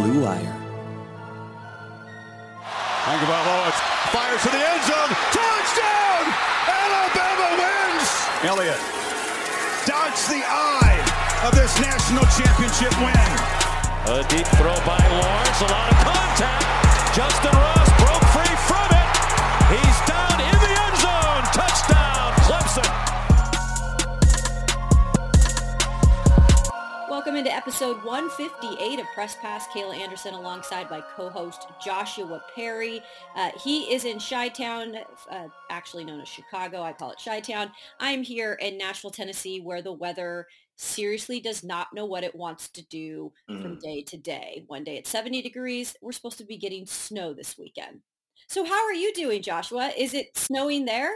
Blue Wire. Tagovailoa fires to the end zone. Touchdown! Alabama wins! Elliott dodged the eye of this national championship win. A deep throw by Lawrence. A lot of contact. Justin Ross broke free from it. He's down Welcome into episode 158 of Press Pass. Kayla Anderson alongside my co-host Joshua Perry. Uh, he is in Chi-Town, uh, actually known as Chicago. I call it Chi-Town. I'm here in Nashville, Tennessee, where the weather seriously does not know what it wants to do mm. from day to day. One day it's 70 degrees. We're supposed to be getting snow this weekend. So how are you doing, Joshua? Is it snowing there?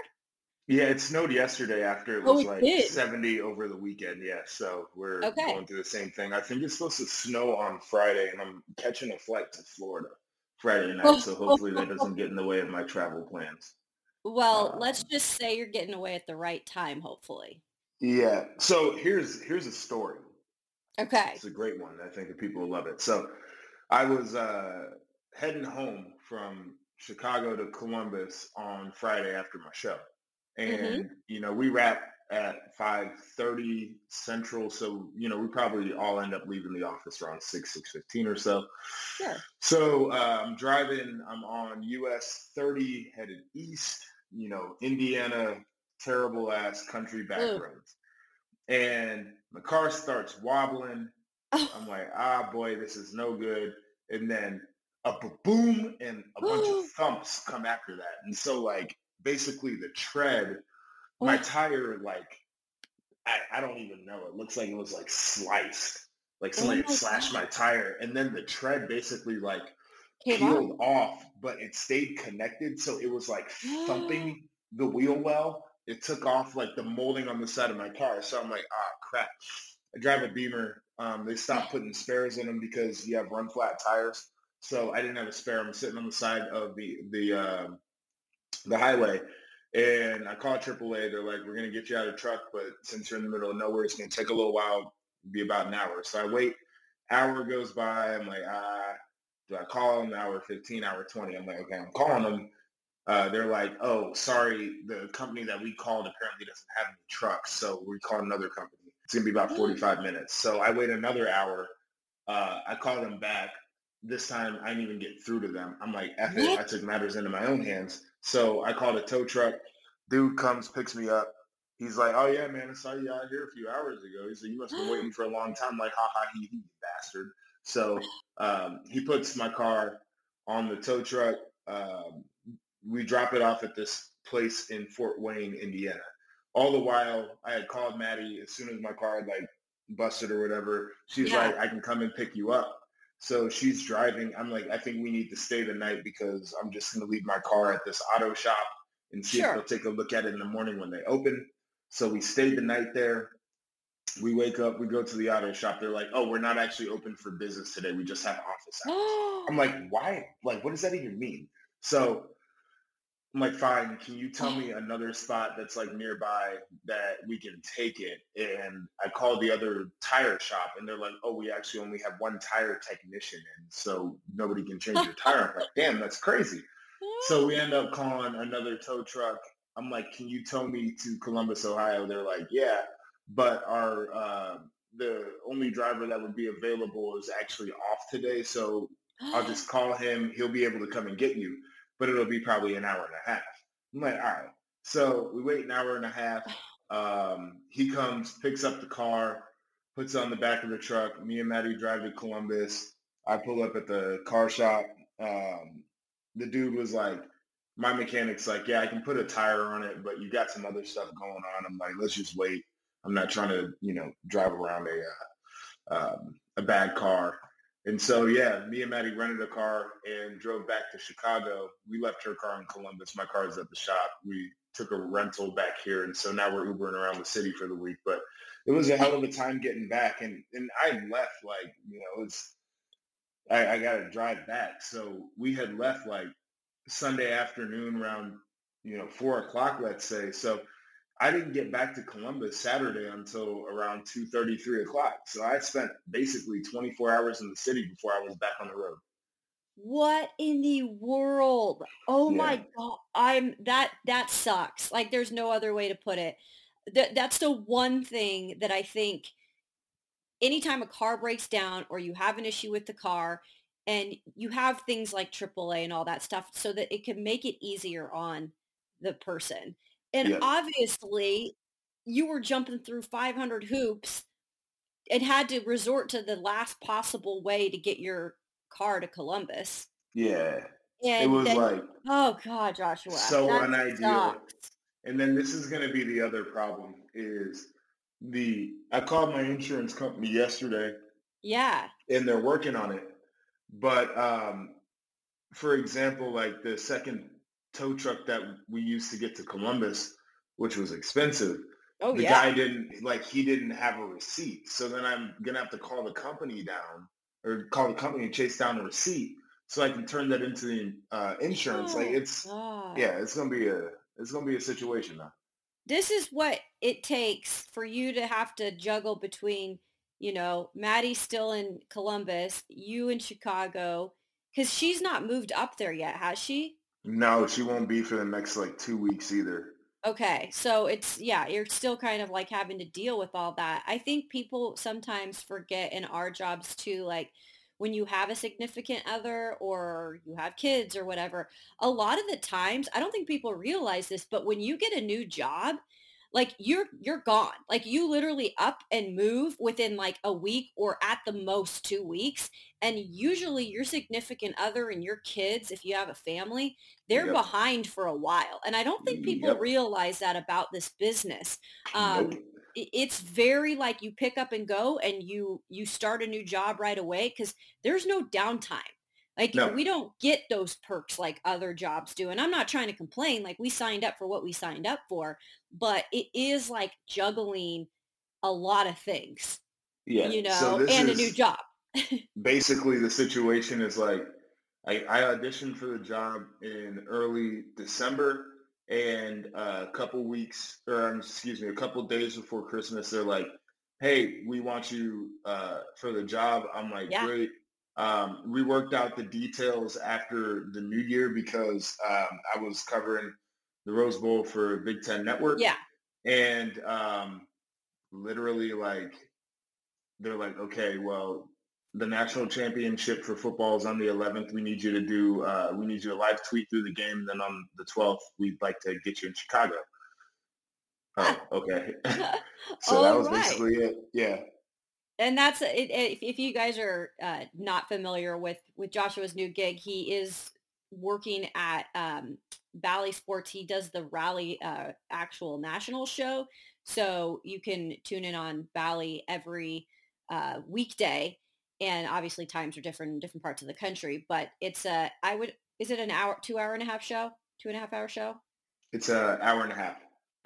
Yeah, it snowed yesterday after it Oh, was it like did? 70 over the weekend. Yeah, so we're Okay. going through the same thing. I think it's supposed to snow on Friday, and I'm catching a flight to Florida Friday night, so hopefully that doesn't get in the way of my travel plans. Well, Uh, let's just say you're getting away at the right time, hopefully. Yeah. So here's here's a story. Okay. It's a great one. I think that people will love it. So I was uh, heading home from Chicago to Columbus on Friday after my show. And, you know, we wrap at 5.30 Central. So, you know, we probably all end up leaving the office around 6, 6.15 or so. Sure. So uh, I'm driving. I'm on US 30 headed east. You know, Indiana, terrible ass country back roads. And my car starts wobbling. Oh. I'm like, ah, boy, this is no good. And then a boom and a bunch of thumps come after that. And so, like, basically the tread, my Oh. tire, like, I, I don't even know. It looks like it was like sliced. Like Oh somebody my slashed God. my tire. And then the tread basically like Came off. peeled off, but it stayed connected. So it was like thumping the wheel well. It took off like the molding on the side of my car. So I'm like, ah, crap. I drive a Beamer. Um, they stopped putting spares in them because you have run flat tires. So I didn't have a spare. I'm sitting on the side of the the um the highway, and I call AAA. They're like, "We're gonna get you out of truck, but since you're in the middle of nowhere, it's gonna take a little while. Be about an hour." So I wait. Hour goes by. I'm like, ah, do I call them? Hour 15, hour 20. I'm like, okay, I'm calling them. Uh, they're like, oh, sorry, the company that we called apparently doesn't have any trucks, so we called another company. It's gonna be about 45 minutes. So I wait another hour. Uh, I call them back. This time I didn't even get through to them. I'm like, F it. I took matters into my own hands. So I called a tow truck. Dude comes, picks me up. He's like, oh yeah, man, I saw you out here a few hours ago. He said, you must have been waiting for a long time. Like, ha ha, he, he bastard. So um, he puts my car on the tow truck. Um, we drop it off at this place in Fort Wayne, Indiana. All the while, I had called Maddie as soon as my car had like busted or whatever. She's Yeah. like, I can come and pick you up. So she's driving. I'm like, I think we need to stay the night because I'm just going to leave my car at this auto shop and see Sure. if they'll take a look at it in the morning when they open. So we stayed the night there. We wake up, we go to the auto shop. They're like, oh, we're not actually open for business today. We just have office hours. I'm like, why? Like, what does that even mean? So I'm like, fine. Can you tell me another spot that's like nearby that we can take it? And I called the other tire shop, and they're like, oh, we actually only have one tire technician and so nobody can change your tire. I'm like, damn, that's crazy. So we end up calling another tow truck. I'm like, can you tow me to Columbus, Ohio? They're like, yeah, but our uh, the only driver that would be available is actually off today, so I'll just call him. He'll be able to come and get you, but it'll be probably an hour and a half. I'm like, all right. So we wait an hour and a half. Um, he comes, picks up the car, puts it on the back of the truck. Me and Maddie drive to Columbus. I pull up at the car shop. Um, the dude was like, my mechanic's like, yeah, I can put a tire on it, but you got some other stuff going on. I'm like, let's just wait. I'm not trying to, you know, drive around a uh, um, a bad car. And so, yeah, me and Maddie rented a car and drove back to Chicago. We left her car in Columbus. My car is at the shop. We took a rental back here, and so now we're Ubering around the city for the week. But it was a hell of a time getting back, and and I left like you know it's I, I got to drive back. So we had left like Sunday afternoon around you know four o'clock, let's say. So I didn't get back to Columbus Saturday until around 2.30, 3 o'clock. So I spent basically 24 hours in the city before I was back on the road. What in the world? Oh Yeah. my god. I'm that that sucks. Like there's no other way to put it. That that's the one thing that I think anytime a car breaks down or you have an issue with the car and you have things like AAA and all that stuff so that it can make it easier on the person. And Yeah. obviously you were jumping through 500 hoops and had to resort to the last possible way to get your car to Columbus. Yeah. And it was then- like oh God, Joshua, so unideal. sucks. And then this is going to be the other problem is the I called my insurance company yesterday Yeah, and they're working on it. But um, for example, like the second tow truck that we used to get to Columbus, which was expensive, oh the yeah, guy didn't like he didn't have a receipt. So then I'm gonna have to call the company down or call the company and chase down a receipt so I can turn that into the uh, insurance. Like Oh, it's God. yeah, it's gonna be a it's gonna be a situation now. This is what it takes for you to have to juggle between, you know, Maddie's still in Columbus, you in Chicago, because she's not moved up there yet, has she? No, she won't be for the next like two weeks either. Okay, so it's yeah, you're still kind of like having to deal with all that. I think people sometimes forget in our jobs too, like when you have a significant other or you have kids or whatever, a lot of the times, I don't think people realize this, but when you get a new job, like you're you're gone. Like you literally up and move within like a week or at the most 2 weeks, and usually your significant other and your kids if you have a family, they're Yep. behind for a while. And I don't think people Yep. realize that about this business. Um, Nope. it's very like you pick up and go and you you start a new job right away because there's no downtime. Like No. we don't get those perks like other jobs do. And I'm not trying to complain. Like we signed up for what we signed up for, but it is like juggling a lot of things, Yeah. you know, so and a new job. basically the situation is like I, I auditioned for the job in early December and uh, a couple weeks or um, excuse me a couple days before Christmas they're like hey we want you uh, for the job I'm like Yeah. great um, we worked out the details after the new year because um, I was covering the Rose Bowl for Big Ten Network Yeah. and um, literally like they're like okay well the national championship for football is on the 11th. We need you to do, uh, we need you to live tweet through the game. Then on the 12th, we'd like to get you in Chicago. Oh, okay. so that was right. basically it. Yeah. And that's it, if, if you guys are uh, not familiar with with Joshua's new gig, he is working at um, Bally Sports. He does the Rally uh, actual national show, so you can tune in on Bally every uh, weekday. And obviously, times are different in different parts of the country. But it's a I would is it an hour, two hour and a half show, two and a half hour show? It's an hour and a half.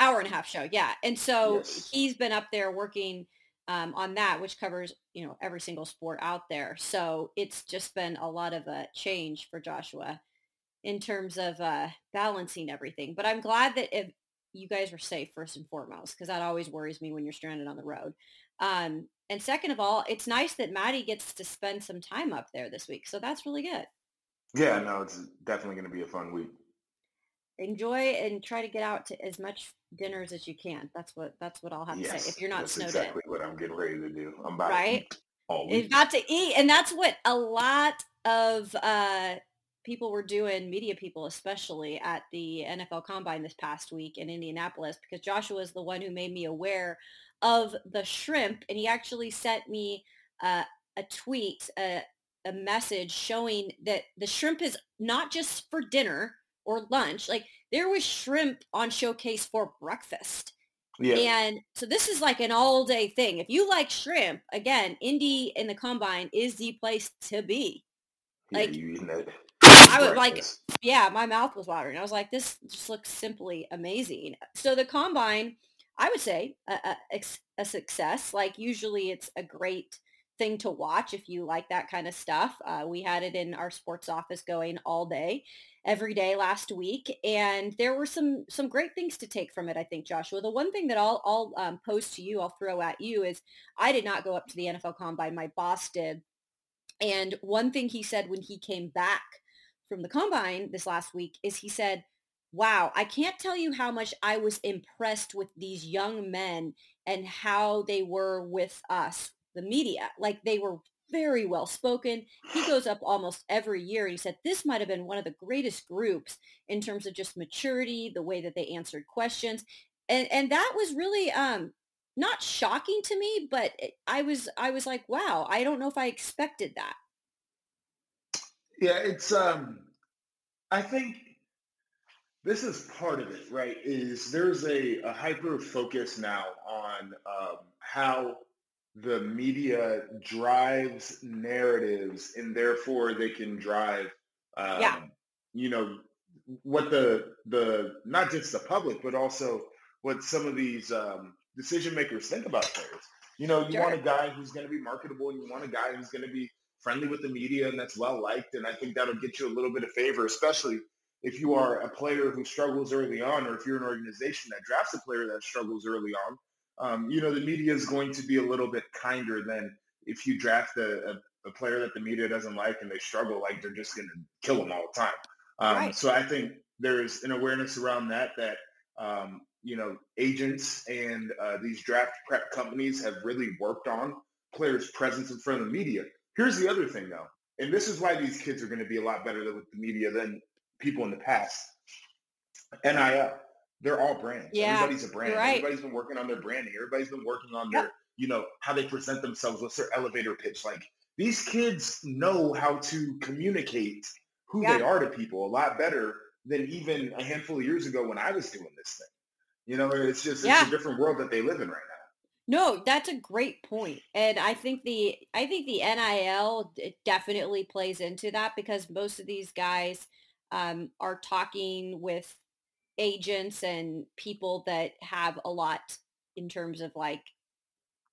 hour and a half show yeah and so Yes. he's been up there working um, on that which covers you know every single sport out there. So it's just been a lot of a change for joshua in terms of uh, balancing everything. But i'm glad that if you guys were safe first and foremost because that always worries me when you're stranded on the road. Um, and second of all it's nice that maddie gets to spend some time up there this week so that's really good. Yeah, no, it's definitely going to be a fun week. Enjoy and try to get out to as much dinners as you can that's what that's what i'll have to say if you're not snowed in exactly what I'm getting ready to do. I'm about Right? to eat all It's week. got to eat. And that's what a lot of uh, people were doing, media people especially, at the NFL Combine this past week in Indianapolis because Joshua is the one who made me aware of the shrimp. And he actually sent me uh, a tweet, a, a message showing that the shrimp is not just for dinner or lunch. Like there was shrimp on showcase for breakfast. yeah. And so this is like an all day thing. If you like shrimp, again, Indy in the combine is the place to be. yeah, like, you eating it. I would like, yeah, my mouth was watering. I was like, this just looks simply amazing. So the combine, I would say a, a, a success. Like usually it's a great thing to watch if you like that kind of stuff. Uh, we had it in our sports office going all day. Every day last week, and there were some some great things to take from it. I think Joshua. The one thing that I'll I'll um, pose to you, I'll throw at you is I did not go up to the NFL Combine. My boss did, and one thing he said when he came back from the Combine this last week is he said, "Wow, I can't tell you how much I was impressed with these young men and how they were with us, the media. Like they were very well spoken. He goes up almost every year. He said this might have been one of the greatest groups in terms of just maturity, the way that they answered questions. And and that was really um not shocking to me, but I was I was like, wow, I don't know if I expected that. Yeah, it's um I think this is part of it, right? Is there's a, a hyper focus now on um, how the media drives narratives and therefore they can drive um, yeah. you know what the the not just the public but also what some of these um, decision makers think about players you know you sure. want a guy who's going to be marketable and you want a guy who's going to be friendly with the media and that's well liked and i think that'll get you a little bit of favor especially if you are a player who struggles early on or if you're an organization that drafts a player that struggles early on um, you know, the media is going to be a little bit kinder than if you draft a, a, a, player that the media doesn't like and they struggle, like they're just going to kill them all the time. Um, right. So I think there's an awareness around that that um, you know agents and uh, these draft prep companies have really worked on players' presence in front of the media. Here's the other thing, though, and this is why these kids are going to be a lot better with the media than people in the past. NIL they're all brands. Yeah, Everybody's a brand. Right. Everybody's been working on their branding. Everybody's been working on yep. their, you know, how they present themselves. What's their elevator pitch? Like these kids know how to communicate who yeah. they are to people a lot better than even a handful of years ago when I was doing this thing. You know, it's just it's yeah. a different world that they live in right now. No, that's a great point. And I think the I think the NIL definitely plays into that because most of these guys um, are talking with agents and people that have a lot in terms of like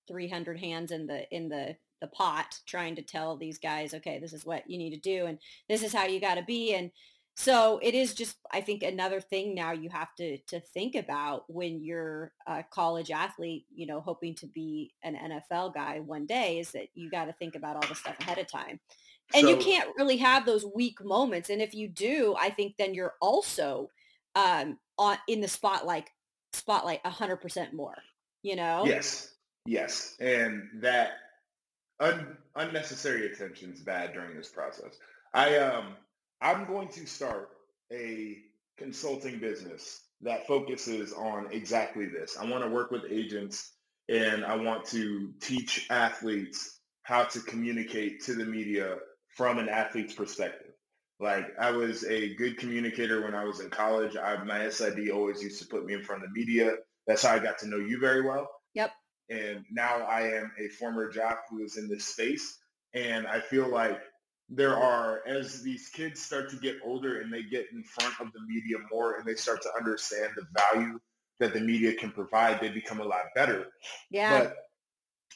300 hands in the in the the pot trying to tell these guys okay this is what you need to do and this is how you got to be and so it is just i think another thing now you have to to think about when you're a college athlete you know hoping to be an nfl guy one day is that you got to think about all the stuff ahead of time and so, you can't really have those weak moments and if you do i think then you're also um, on in the spotlight spotlight a hundred percent more. You know. Yes. Yes, and that un- unnecessary attention is bad during this process. I um I'm going to start a consulting business that focuses on exactly this. I want to work with agents and I want to teach athletes how to communicate to the media from an athlete's perspective. Like I was a good communicator when I was in college. I, my SID always used to put me in front of the media. That's how I got to know you very well. Yep. And now I am a former jock who is in this space. And I feel like there are, as these kids start to get older and they get in front of the media more and they start to understand the value that the media can provide, they become a lot better. Yeah. But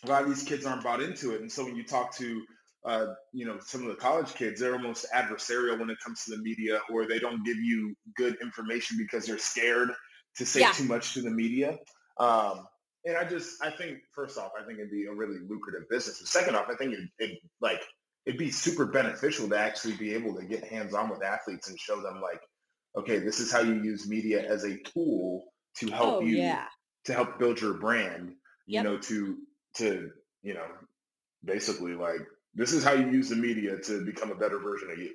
a lot of these kids aren't bought into it. And so when you talk to uh, you know, some of the college kids, they're almost adversarial when it comes to the media, or they don't give you good information because they're scared to say yeah. too much to the media. Um, and I just, I think, first off, I think it'd be a really lucrative business. And second off, I think it, it like it'd be super beneficial to actually be able to get hands on with athletes and show them like, okay, this is how you use media as a tool to help oh, you yeah. to help build your brand. You know, to to you know, basically like this is how you use the media to become a better version of you.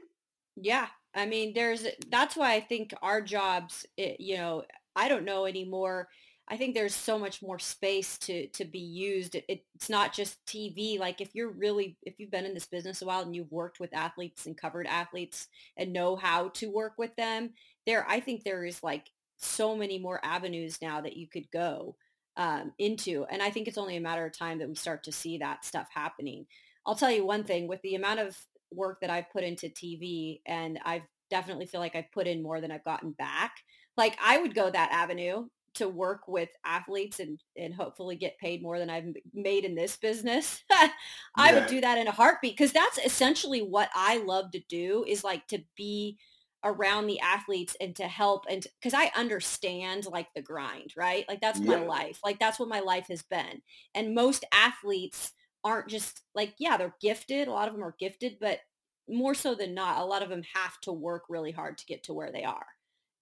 Yeah. I mean, there's, that's why I think our jobs, it, you know, I don't know anymore. I think there's so much more space to, to be used. It, it's not just TV. Like if you're really, if you've been in this business a while and you've worked with athletes and covered athletes and know how to work with them there, I think there is like so many more avenues now that you could go um, into. And I think it's only a matter of time that we start to see that stuff happening. I'll tell you one thing with the amount of work that I've put into TV and I definitely feel like I've put in more than I've gotten back. Like I would go that avenue to work with athletes and, and hopefully get paid more than I've made in this business. I yeah. would do that in a heartbeat because that's essentially what I love to do is like to be around the athletes and to help and because I understand like the grind, right? Like that's my life. Like that's what my life has been. And most athletes aren't just like, yeah, they're gifted. A lot of them are gifted, but more so than not, a lot of them have to work really hard to get to where they are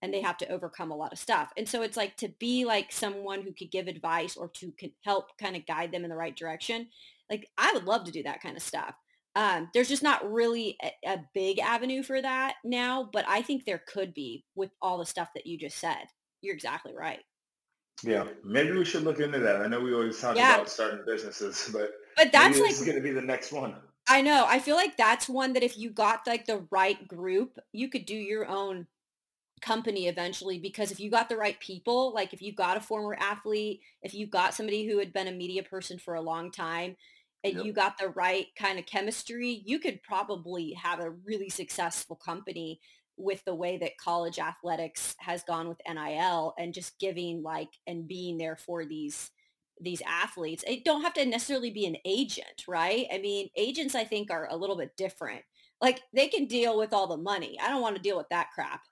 and they have to overcome a lot of stuff. And so it's like to be like someone who could give advice or to help kind of guide them in the right direction. Like I would love to do that kind of stuff. Um, there's just not really a, a, big avenue for that now, but I think there could be with all the stuff that you just said. You're exactly right. Yeah, maybe we should look into that. I know we always talk yeah. about starting businesses, but but that's like going to be the next one. I know. I feel like that's one that if you got like the right group, you could do your own company eventually because if you got the right people, like if you got a former athlete, if you got somebody who had been a media person for a long time and yep. you got the right kind of chemistry, you could probably have a really successful company with the way that college athletics has gone with NIL and just giving like and being there for these these athletes. It don't have to necessarily be an agent, right? I mean, agents I think are a little bit different. Like they can deal with all the money. I don't want to deal with that crap.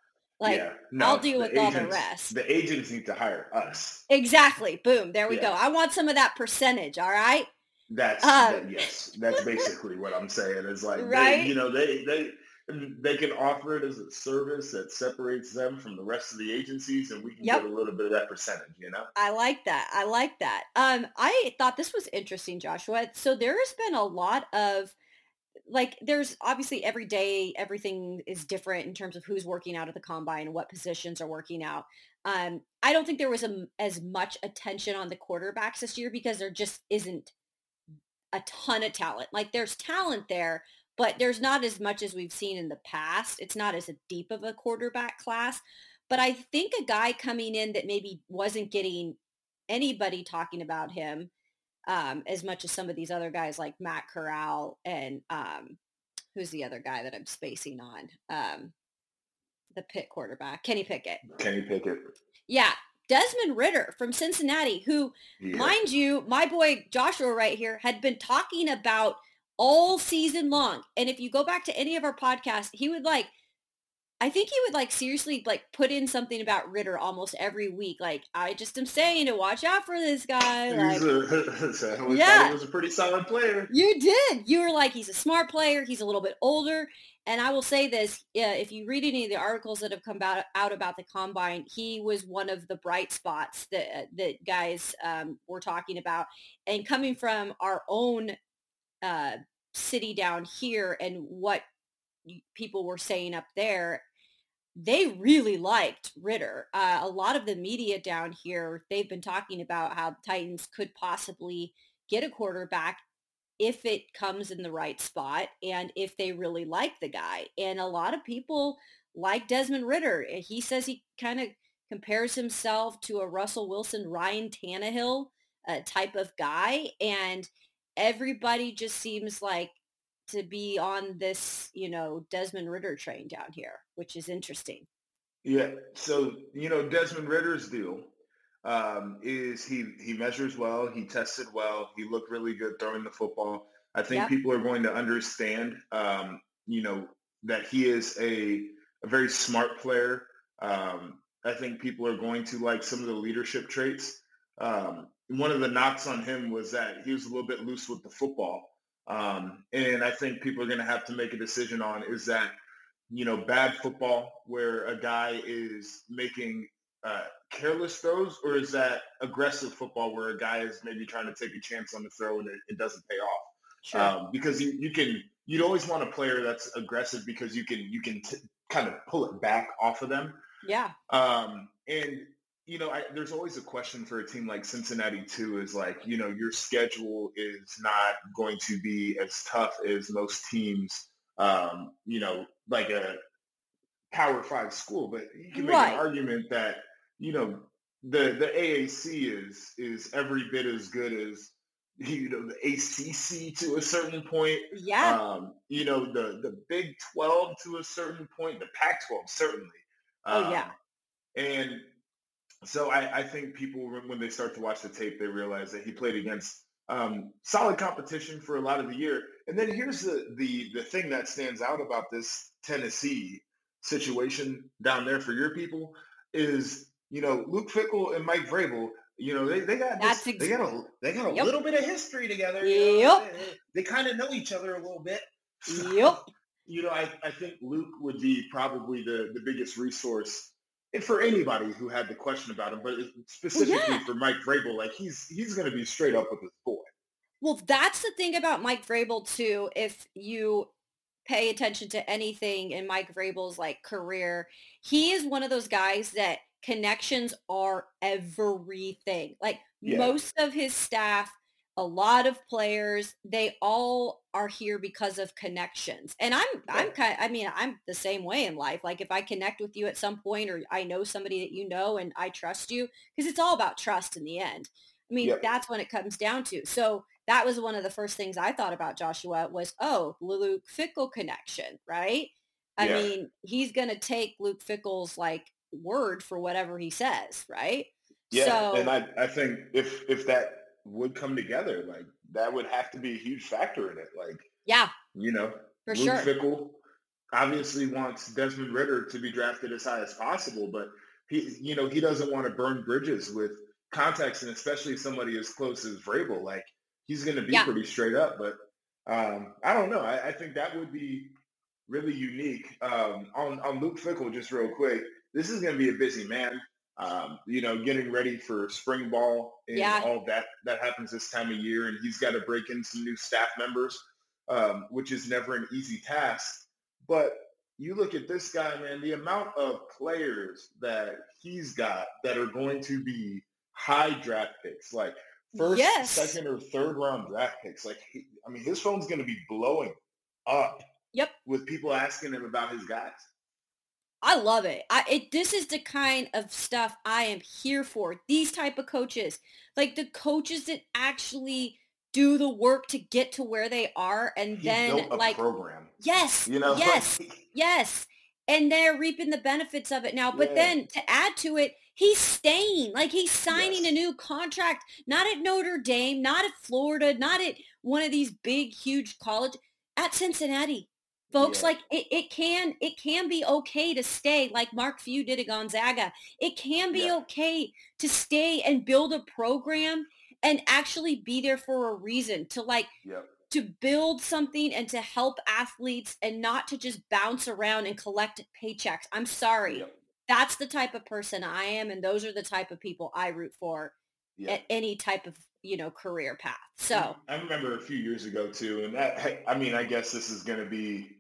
Like yeah, no, I'll deal with agents, all the rest. The agents need to hire us. Exactly. Boom. There we yeah. go. I want some of that percentage. All right. That's um, that, yes. That's basically what I'm saying. Is like right? They, you know they they they can offer it as a service that separates them from the rest of the agencies and we can yep. get a little bit of that percentage you know? I like that i like that. Um i thought this was interesting joshua. So there has been a lot of like there's obviously every day everything is different in terms of who's working out at the combine and what positions are working out. Um, i don't think there was a, as much attention on the quarterbacks this year because there just isn't a ton of talent. Like there's talent there but there's not as much as we've seen in the past it's not as deep of a quarterback class but i think a guy coming in that maybe wasn't getting anybody talking about him um, as much as some of these other guys like Matt Corral and um, who's the other guy that I'm spacing on? Um, the Pitt quarterback, Kenny Pickett. Kenny Pickett. Yeah. Desmond Ridder from Cincinnati, who, yeah. mind you, my boy Joshua right here had been talking about all season long. And if you go back to any of our podcasts, he would like I think he would like seriously like put in something about Ridder almost every week. Like I just am saying to watch out for this guy. Like, a, yeah, he was a pretty solid player. You did. You were like, he's a smart player. He's a little bit older. And I will say this: uh, if you read any of the articles that have come about, out about the combine, he was one of the bright spots that uh, that guys um, were talking about. And coming from our own uh, city down here, and what people were saying up there they really liked Ridder. Uh, a lot of the media down here, they've been talking about how Titans could possibly get a quarterback if it comes in the right spot and if they really like the guy. And a lot of people like Desmond Ridder. He says he kind of compares himself to a Russell Wilson, Ryan Tannehill uh, type of guy. And everybody just seems like to be on this, you know, Desmond Ridder train down here, which is interesting. Yeah. So, you know, Desmond Ridder's deal um, is he, he measures well. He tested well. He looked really good throwing the football. I think yep. people are going to understand, um, you know, that he is a, a very smart player. Um, I think people are going to like some of the leadership traits. Um, one of the knocks on him was that he was a little bit loose with the football. Um, and I think people are going to have to make a decision on is that, you know, bad football where a guy is making uh, careless throws or is that aggressive football where a guy is maybe trying to take a chance on the throw and it, it doesn't pay off? Sure. Um, because you, you can, you'd always want a player that's aggressive because you can, you can t- kind of pull it back off of them. Yeah. Um, and you know, I, there's always a question for a team like Cincinnati too. Is like, you know, your schedule is not going to be as tough as most teams. Um, you know, like a Power Five school, but you can make right. an argument that you know the the AAC is is every bit as good as you know the ACC to a certain point. Yeah. Um, you know the the Big Twelve to a certain point. The Pac twelve certainly. Oh um, yeah. And so I, I, think people, when they start to watch the tape, they realize that he played against um, solid competition for a lot of the year. And then here's the, the the thing that stands out about this Tennessee situation down there for your people is, you know, Luke Fickell and Mike Vrabel. You know, they, they got this, ex- they got a they got a yep. little bit of history together. Yep. Know? They, they kind of know each other a little bit. Yep. you know, I, I think Luke would be probably the, the biggest resource and for anybody who had the question about him, but specifically yeah. for Mike Vrabel, like he's he's going to be straight up with his boy. Well, that's the thing about Mike Vrabel too. If you pay attention to anything in Mike Vrabel's like career, he is one of those guys that connections are everything. Like yeah. most of his staff, a lot of players, they all are here because of connections. And I'm yeah. I'm kind I mean, I'm the same way in life. Like if I connect with you at some point or I know somebody that you know and I trust you, because it's all about trust in the end. I mean, yeah. that's when it comes down to. So that was one of the first things I thought about Joshua was, oh, Luke Fickell connection, right? I yeah. mean, he's going to take Luke Fickell's like word for whatever he says, right? Yeah, so, and I, I think if if that would come together, like that would have to be a huge factor in it. Like, yeah, you know, for Luke sure. Fickell obviously wants Desmond Ridder to be drafted as high as possible, but he, you know, he doesn't want to burn bridges with context, and especially somebody as close as Vrabel. Like, he's going to be yeah. pretty straight up. But um, I don't know. I, I, think that would be really unique. Um, on on Luke Fickell, just real quick this is going to be a busy man. Um, you know, getting ready for spring ball and yeah. all that that happens this time of year, and he's got to break in some new staff members, um, which is never an easy task. But you look at this guy, man, the amount of players that he's got that are going to be high draft picks, like first, yes. second, or third round draft picks. Like, he, I mean, his phone's going to be blowing up. Yep. With people asking him about his guys. I love it. I it this is the kind of stuff I am here for. These type of coaches. Like the coaches that actually do the work to get to where they are and he then like program. Yes. You know, yes. yes. And they're reaping the benefits of it now. But yeah. then to add to it, he's staying. Like he's signing yes. a new contract, not at Notre Dame, not at Florida, not at one of these big, huge college at Cincinnati folks yeah. like it, it can it can be okay to stay like mark few did at gonzaga it can be yeah. okay to stay and build a program and actually be there for a reason to like yep. to build something and to help athletes and not to just bounce around and collect paychecks i'm sorry that's the type of person i am and those are the type of people i root for at any type of you know career path so i remember a few years ago too and that i mean i guess this is going to be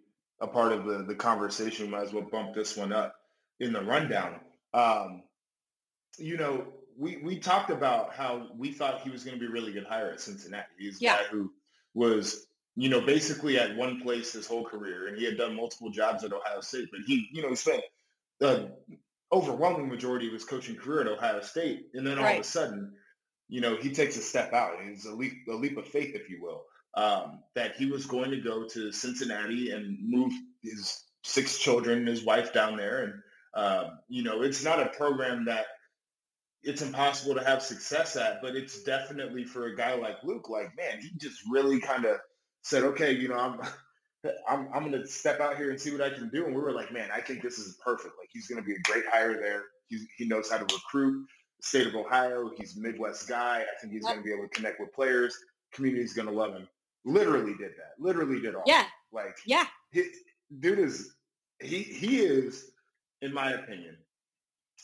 a part of the, the conversation. We might as well bump this one up in the rundown. Um, you know, we, we talked about how we thought he was going to be a really good hire at Cincinnati. He's a guy who was, you know, basically at one place his whole career, and he had done multiple jobs at Ohio State. But he, you know, spent the overwhelming majority of his coaching career at Ohio State, and then all right. of a sudden, you know, he takes a step out. It's a leap, a leap of faith, if you will um, that he was going to go to Cincinnati and move his six children and his wife down there. And, um, you know, it's not a program that it's impossible to have success at, but it's definitely for a guy like Luke, like, man, he just really kind of said, okay, you know, I'm, I'm, I'm going to step out here and see what I can do. And we were like, man, I think this is perfect. Like, he's going to be a great hire there. He's, he knows how to recruit the state of Ohio. He's a Midwest guy. I think he's going to be able to connect with players. Community's going to love him literally did that. Literally did all. Yeah. Like yeah. He, dude is he he is, in my opinion,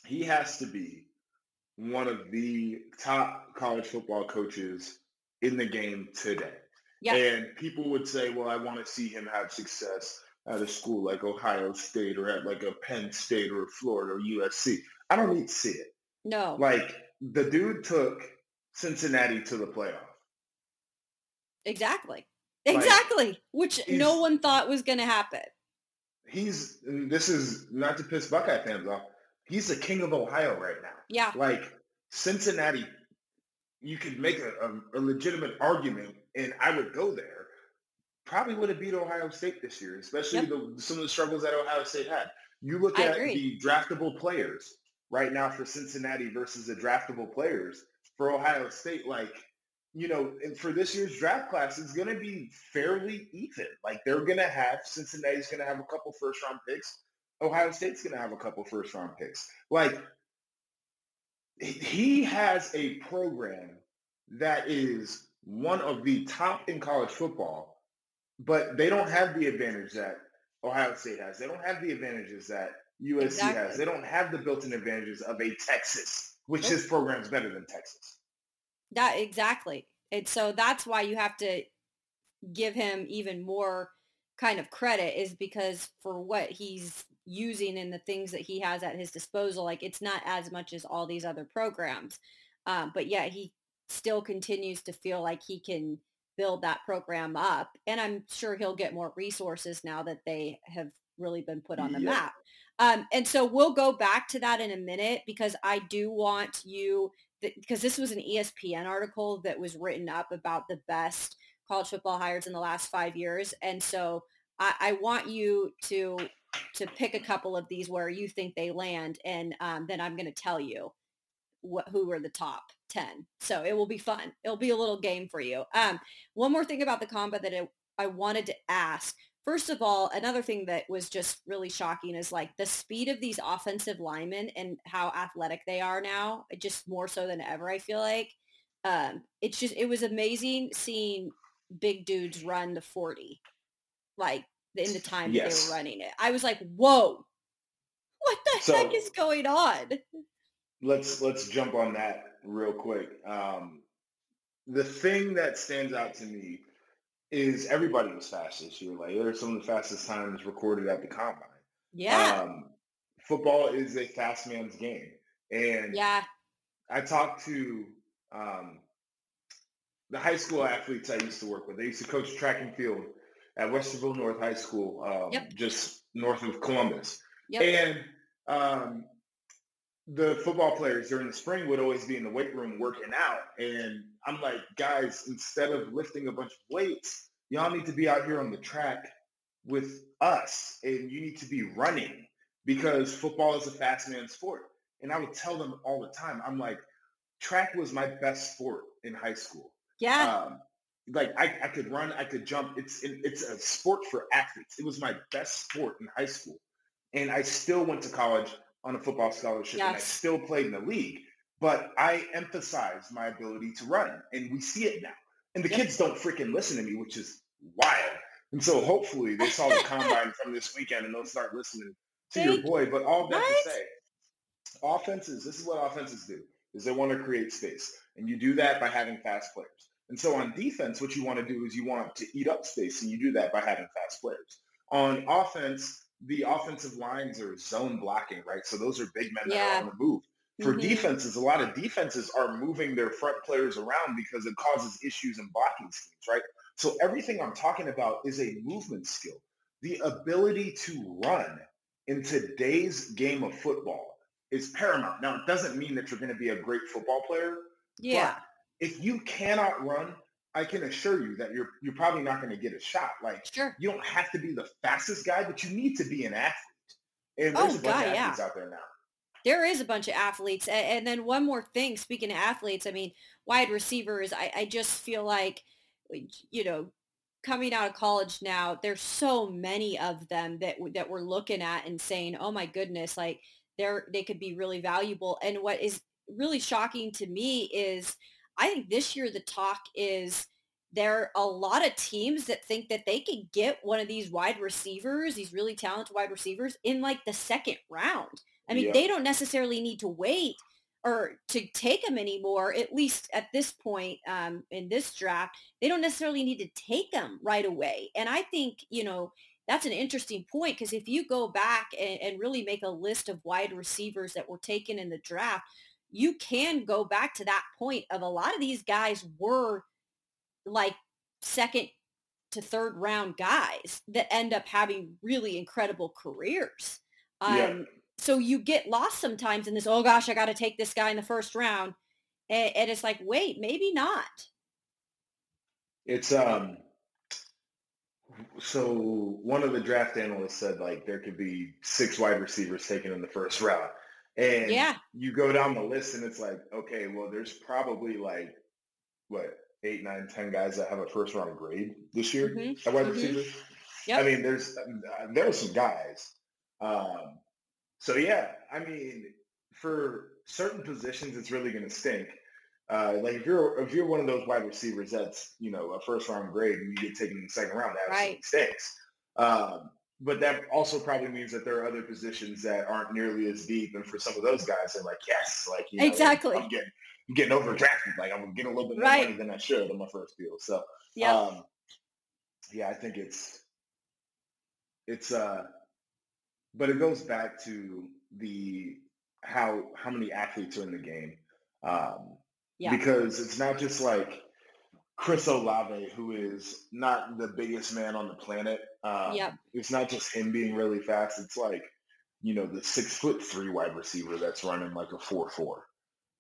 he has to be one of the top college football coaches in the game today. Yeah. And people would say, well, I want to see him have success at a school like Ohio State or at like a Penn State or Florida or USC. I don't need to see it. No. Like the dude took Cincinnati to the playoff. Exactly. Exactly. Like, Which no one thought was going to happen. He's, this is not to piss Buckeye fans off. He's the king of Ohio right now. Yeah. Like Cincinnati, you could make a, a, a legitimate argument, and I would go there. Probably would have beat Ohio State this year, especially yep. the, some of the struggles that Ohio State had. You look at the draftable players right now for Cincinnati versus the draftable players for Ohio State. Like you know, and for this year's draft class, it's going to be fairly even. Like they're going to have Cincinnati's going to have a couple first round picks. Ohio State's going to have a couple first round picks. Like he has a program that is one of the top in college football, but they don't have the advantage that Ohio State has. They don't have the advantages that USC exactly. has. They don't have the built-in advantages of a Texas, which nope. his program's better than Texas. That exactly. And so that's why you have to give him even more kind of credit is because for what he's using and the things that he has at his disposal, like it's not as much as all these other programs. Um, but yet he still continues to feel like he can build that program up. And I'm sure he'll get more resources now that they have really been put on the yeah. map. Um, and so we'll go back to that in a minute because I do want you, because this was an ESPN article that was written up about the best college football hires in the last five years. And so I, I want you to to pick a couple of these where you think they land, and um, then I'm going to tell you who are the top 10. So it will be fun. It'll be a little game for you. Um, one more thing about the combine that I wanted to ask. First of all, another thing that was just really shocking is like the speed of these offensive linemen and how athletic they are now, just more so than ever, I feel like. Um, it's just, it was amazing seeing big dudes run the 40, like in the time yes. they were running it. I was like, whoa, what the so, heck is going on? Let's let's jump on that real quick. Um, the thing that stands out to me is everybody was fast this year. Like there's some of the fastest times recorded at the combine. Yeah. Um, football is a fast man's game, and yeah, I talked to um, the high school athletes I used to work with. They used to coach track and field at Westerville North High School, um, yep. just north of Columbus. Yep. And um, the football players during the spring would always be in the weight room working out. And I'm like, guys, instead of lifting a bunch of weights, y'all need to be out here on the track with us and you need to be running because football is a fast man sport. And I would tell them all the time, I'm like, track was my best sport in high school. Yeah. Um, like I, I could run, I could jump. It's it's a sport for athletes. It was my best sport in high school, and I still went to college on a football scholarship, yes. and I still played in the league. But I emphasized my ability to run, and we see it now. And the yep. kids don't freaking listen to me, which is wild. And so hopefully they saw the combine from this weekend, and they'll start listening to your boy. But all that what? to say, offenses. This is what offenses do: is they want to create space, and you do that by having fast players. And so on defense, what you want to do is you want to eat up space, and you do that by having fast players. On offense, the offensive lines are zone blocking, right? So those are big men yeah. that are on the move. For mm-hmm. defenses, a lot of defenses are moving their front players around because it causes issues in blocking schemes, right? So everything I'm talking about is a movement skill. The ability to run in today's game of football is paramount. Now, it doesn't mean that you're going to be a great football player. Yeah if you cannot run, I can assure you that you're you're probably not going to get a shot. Like sure. you don't have to be the fastest guy, but you need to be an athlete. And oh, there's oh, a bunch God, of athletes yeah. out there now. There is a bunch of athletes. And, then one more thing, speaking of athletes, I mean, wide receivers, I, I just feel like, you know, coming out of college now, there's so many of them that that we're looking at and saying, oh my goodness, like they're they could be really valuable. And what is really shocking to me is I think this year the talk is there are a lot of teams that think that they could get one of these wide receivers, these really talented wide receivers in like the second round. I mean, they don't necessarily need to wait or to take them anymore, at least at this point um, in this draft. They don't necessarily need to take them right away. And I think, you know, that's an interesting point because if you go back and, and really make a list of wide receivers that were taken in the draft, you can go back to that point of a lot of these guys were like second to third round guys that end up having really incredible careers. Um, yeah. So you get lost sometimes in this, oh gosh, I got to take this guy in the first round. And, and it's like, wait, maybe not. It's, um, so one of the draft analysts said like there could be six wide receivers taken in the first round. And yeah. you go down the list and it's like, okay, well, there's probably like, what, eight, nine, ten guys that have a first round grade this year mm-hmm. at wide mm-hmm. Yep. I mean, there's uh, there are some guys Um, so yeah, I mean, for certain positions, it's really going to stink. Uh, like if you're if you're one of those wide receivers that's you know a first round grade and you get taken in the second round, that right. stinks. Um, but that also probably means that there are other positions that aren't nearly as deep, and for some of those guys, they're like, yes, like you know, exactly. I'm getting, I'm getting overdrafted. Like I'm getting a little bit more right. money than I should on my first deal. So yeah, um, yeah, I think it's it's uh, but it goes back to the how how many athletes are in the game. Um, yeah. Because it's not just like Chris Olave, who is not the biggest man on the planet. Um, yep. It's not just him being really fast. It's like, you know, the six foot three wide receiver that's running like a four four.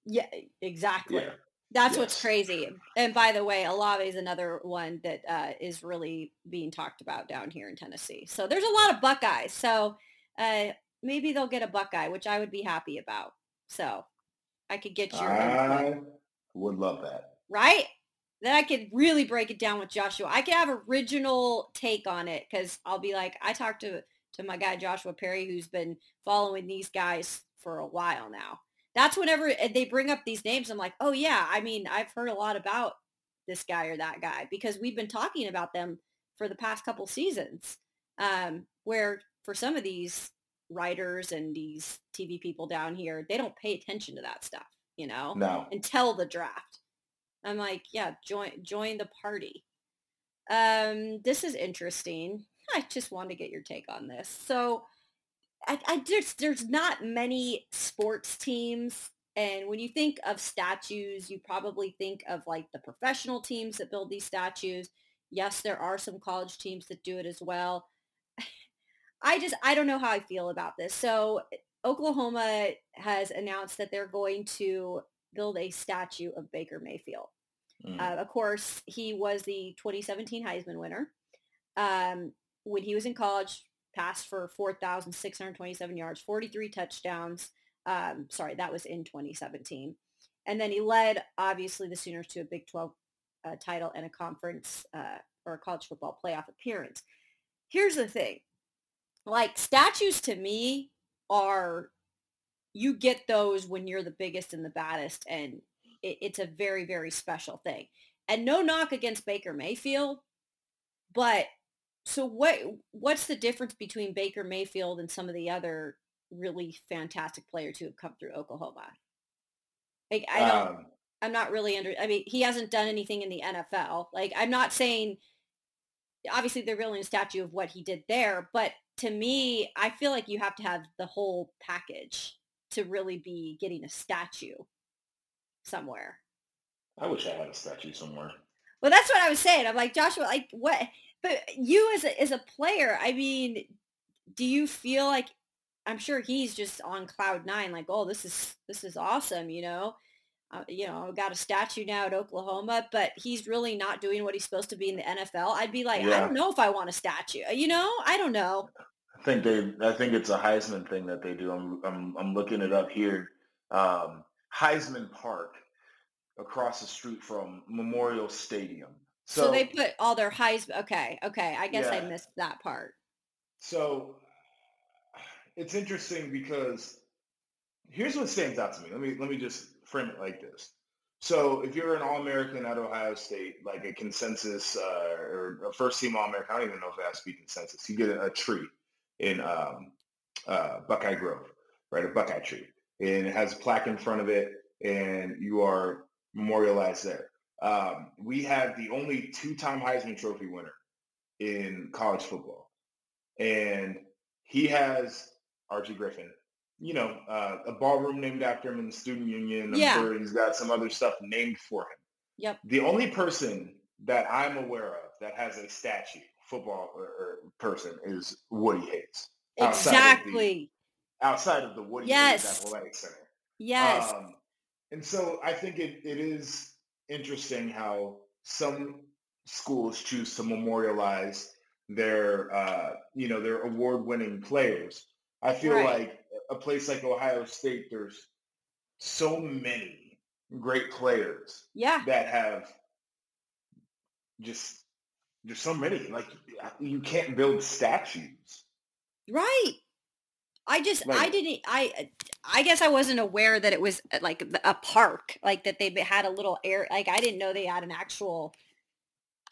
Yeah, exactly. Yeah. That's yes. what's crazy. And by the way, Olave is another one that uh, is really being talked about down here in Tennessee. So there's a lot of Buckeyes. So uh, maybe they'll get a Buckeye, which I would be happy about. So I could get your I would love that. Right? Then I could really break it down with Joshua. I could have original take on it because I'll be like, I talked to to my guy Joshua Perry, who's been following these guys for a while now. That's whenever they bring up these names, I'm like, oh yeah, I mean, I've heard a lot about this guy or that guy because we've been talking about them for the past couple seasons. Um, where for some of these writers and these TV people down here, they don't pay attention to that stuff, you know, no. until the draft. I'm like, yeah, join join the party. Um, this is interesting. I just wanted to get your take on this. So, I, I there's not many sports teams, and when you think of statues, you probably think of like the professional teams that build these statues. Yes, there are some college teams that do it as well. I just I don't know how I feel about this. So Oklahoma has announced that they're going to build a statue of Baker Mayfield. Mm. Uh, of course, he was the 2017 Heisman winner. Um, when he was in college, passed for 4,627 yards, 43 touchdowns. Um, sorry, that was in 2017. And then he led, obviously, the Sooners to a Big 12 uh, title and a conference uh, or a college football playoff appearance. Here's the thing like statues to me are you get those when you're the biggest and the baddest and it, it's a very very special thing. And no knock against baker mayfield but so what what's the difference between baker mayfield and some of the other really fantastic players who have come through oklahoma? Like i don't um, i'm not really under i mean he hasn't done anything in the nfl like i'm not saying obviously they're building a statue of what he did there but to me, I feel like you have to have the whole package to really be getting a statue somewhere. I wish I had a statue somewhere. Well, that's what I was saying. I'm like Joshua, like what? But you as a as a player, I mean, do you feel like I'm sure he's just on cloud nine, like, oh, this is this is awesome, you know? Uh, you know, I've got a statue now at Oklahoma, but he's really not doing what he's supposed to be in the NFL. I'd be like, yeah. I don't know if I want a statue. You know, I don't know. I think they. I think it's a Heisman thing that they do. I'm. I'm. I'm looking it up here. Um, Heisman Park, across the street from Memorial Stadium. So, so they put all their Heisman. Okay. Okay. I guess yeah. I missed that part. So it's interesting because here's what stands out to me. Let me let me just frame it like this. So if you're an All-American at Ohio State, like a consensus uh, or a first team All-American, I don't even know if it has to be consensus. You get a, a tree in um, uh, Buckeye Grove, right? A Buckeye tree, and it has a plaque in front of it, and you are memorialized there. Um, we have the only two-time Heisman Trophy winner in college football, and he has Archie Griffin you know, uh, a ballroom named after him in the student union. I'm yeah. sure he's got some other stuff named for him. Yep. The only person that I'm aware of that has a statue, football or, or person, is Woody Hayes. Exactly. Outside of the, Woody yes. Athletic Center. Yes. Um, and so I think it, it is interesting how some schools choose to memorialize their, uh, you know, their award-winning players. I feel right. like a place like Ohio State, there's so many great players yeah. that have just there's so many like you can't build statues right I just Like- I didn't I I guess I wasn't aware that it was uh, like a park like that they had a little air like I didn't know they had an actual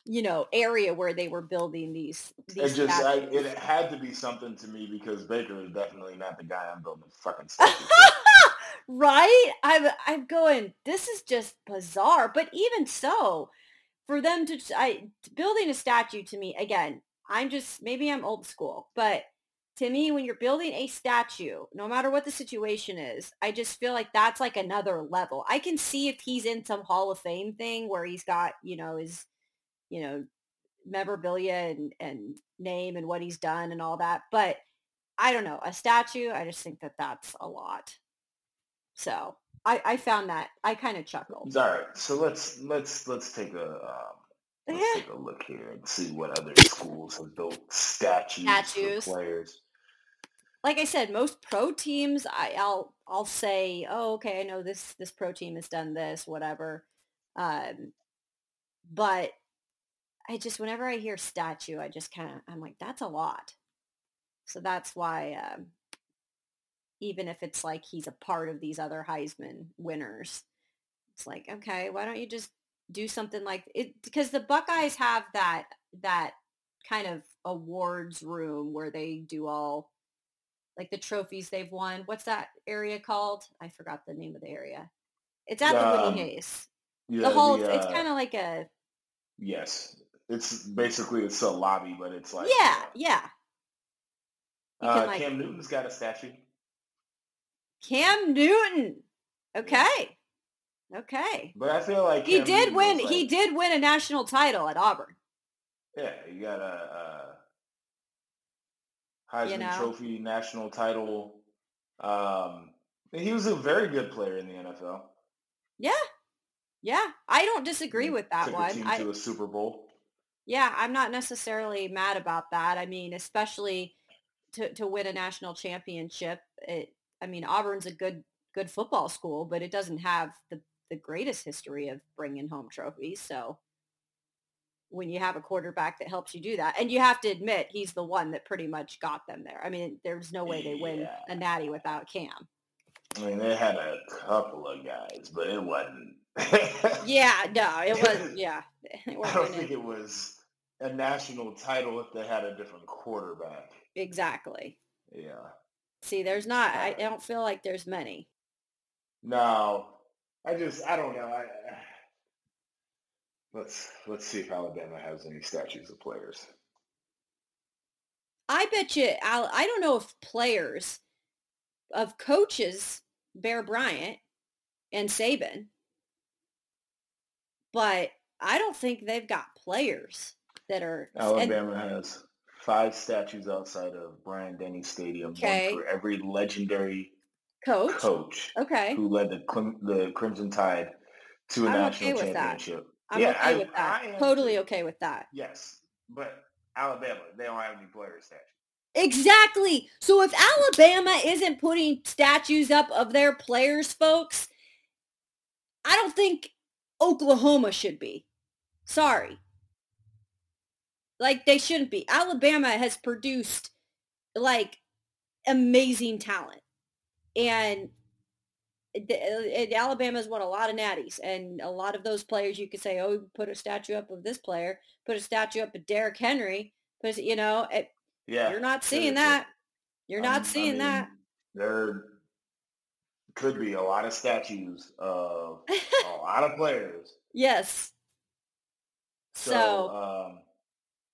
you know area where they were building these It just I, it had to be something to me because Baker is definitely not the guy I'm building fucking statue. right? I'm I'm going. This is just bizarre. But even so, for them to I building a statue to me again. I'm just maybe I'm old school, but to me, when you're building a statue, no matter what the situation is, I just feel like that's like another level. I can see if he's in some Hall of Fame thing where he's got you know his you know memorabilia and and name and what he's done and all that, but. I don't know, a statue, I just think that that's a lot. So I, I found that I kind of chuckled. All right, so let's let's let's take a um, let's take a look here and see what other schools have built statues, Statues. for players. Like I said, most pro teams, I, I'll I'll say, oh, okay, I know this this pro team has done this, whatever. Um, but I just whenever I hear statue, I just kind of I'm like, that's a lot. So that's why, um, even if it's like he's a part of these other Heisman winners, it's like, okay, why don't you just do something like it? Because the Buckeyes have that that kind of awards room where they do all like the trophies they've won. What's that area called? I forgot the name of the area. It's at the Um, Whitney Hayes. Yeah, The whole the, it's uh, kind of like a yes. It's basically it's a lobby, but it's like yeah, yeah. You Uh, can, like- Cam Newton's got a statue. Cam Newton. Okay. Okay. But I feel like He Cam did Newton win was, he did win a national title at Auburn. Yeah, you got a, uh Heisman You know? Trophy national title. Um, he was a very good player in the NFL. Yeah. Yeah. I don't disagree with that Took a one. team I, to a Super Bowl. yeah, I'm not necessarily mad about that. I mean, especially to, to win a national championship. It, I mean, Auburn's a good good football school, but it doesn't have the, the greatest history of bringing home trophies. So when you have a quarterback that helps you do that, and you have to admit he's the one that pretty much got them there. I mean, there's no way they win Yeah. a natty without Cam. I mean, they had a couple of guys, but it wasn't. Yeah, no, it wasn't. Yeah, I don't think it was a national title if they had a different quarterback. exactly. Yeah. See, there's not. I, I uh don't feel like there's many. No, I just I don't know. I, let's let's see if Alabama has any statues of players. I bet you. Al, I don't know if players of coaches, Bear Bryant and Saban, but I don't think they've got players that are. and- Alabama has five statues outside of Bryant-Denny Stadium, Okay. one for every legendary coach. coach Okay, who led the the Crimson Tide to a I'm national okay with that. I'm yeah, okay I- with that. I am totally okay with that. Yes, but Alabama, they don't have any player statues. Exactly. So if Alabama isn't putting statues up of their players, folks, I don't think Oklahoma should be. Sorry. Like they shouldn't be. Alabama has produced like amazing talent. And Alabama's won a lot of natties and a lot of those players you could say, oh, put a statue up of this player, put a statue up of Derrick Henry, put, you know, it, Yeah, you're not seeing that. You're not Um, I seeing mean, that. There could be a lot of statues of a lot of players. Yes. So, So, um,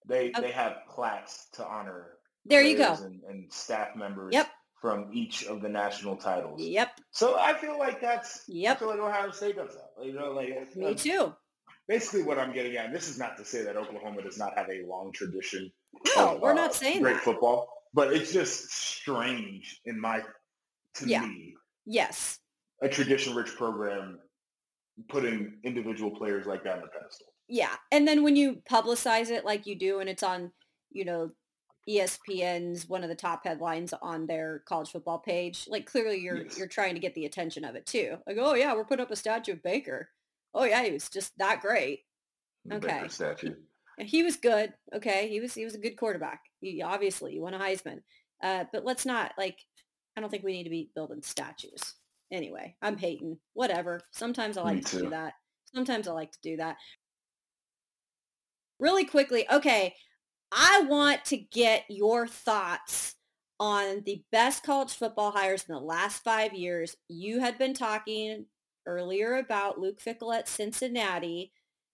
they Okay. they have plaques to honor there you go. And, and staff members Yep. From each of the national titles. Yep. So I feel like that's Yep. I feel like Ohio State does that. You know, like Me too. Basically, what I'm getting at. and This is not to say that Oklahoma does not have a long tradition. No, of, we're uh, not saying great that. football, but it's just strange in my to Yeah. me Yes. a tradition-rich program putting individual players like that on the pedestal. Yeah. And then when you publicize it like you do and it's on, you know, ESPN's one of the top headlines on their college football page, like clearly you're Yes. you're trying to get the attention of it too. Like, oh yeah, we're putting up a statue of Baker. Oh yeah, he was just that great. Okay. Baker statue. And he was good. Okay, he was he was a good quarterback. He obviously he won a Heisman. Uh, but let's not like I don't think we need to be building statues. Anyway, I'm hating. Whatever. Sometimes I like to do that. Sometimes I like to do that. Really quickly, okay, I want to get your thoughts on the best college football hires in the last five years. You had been talking earlier about Luke Fickell at Cincinnati.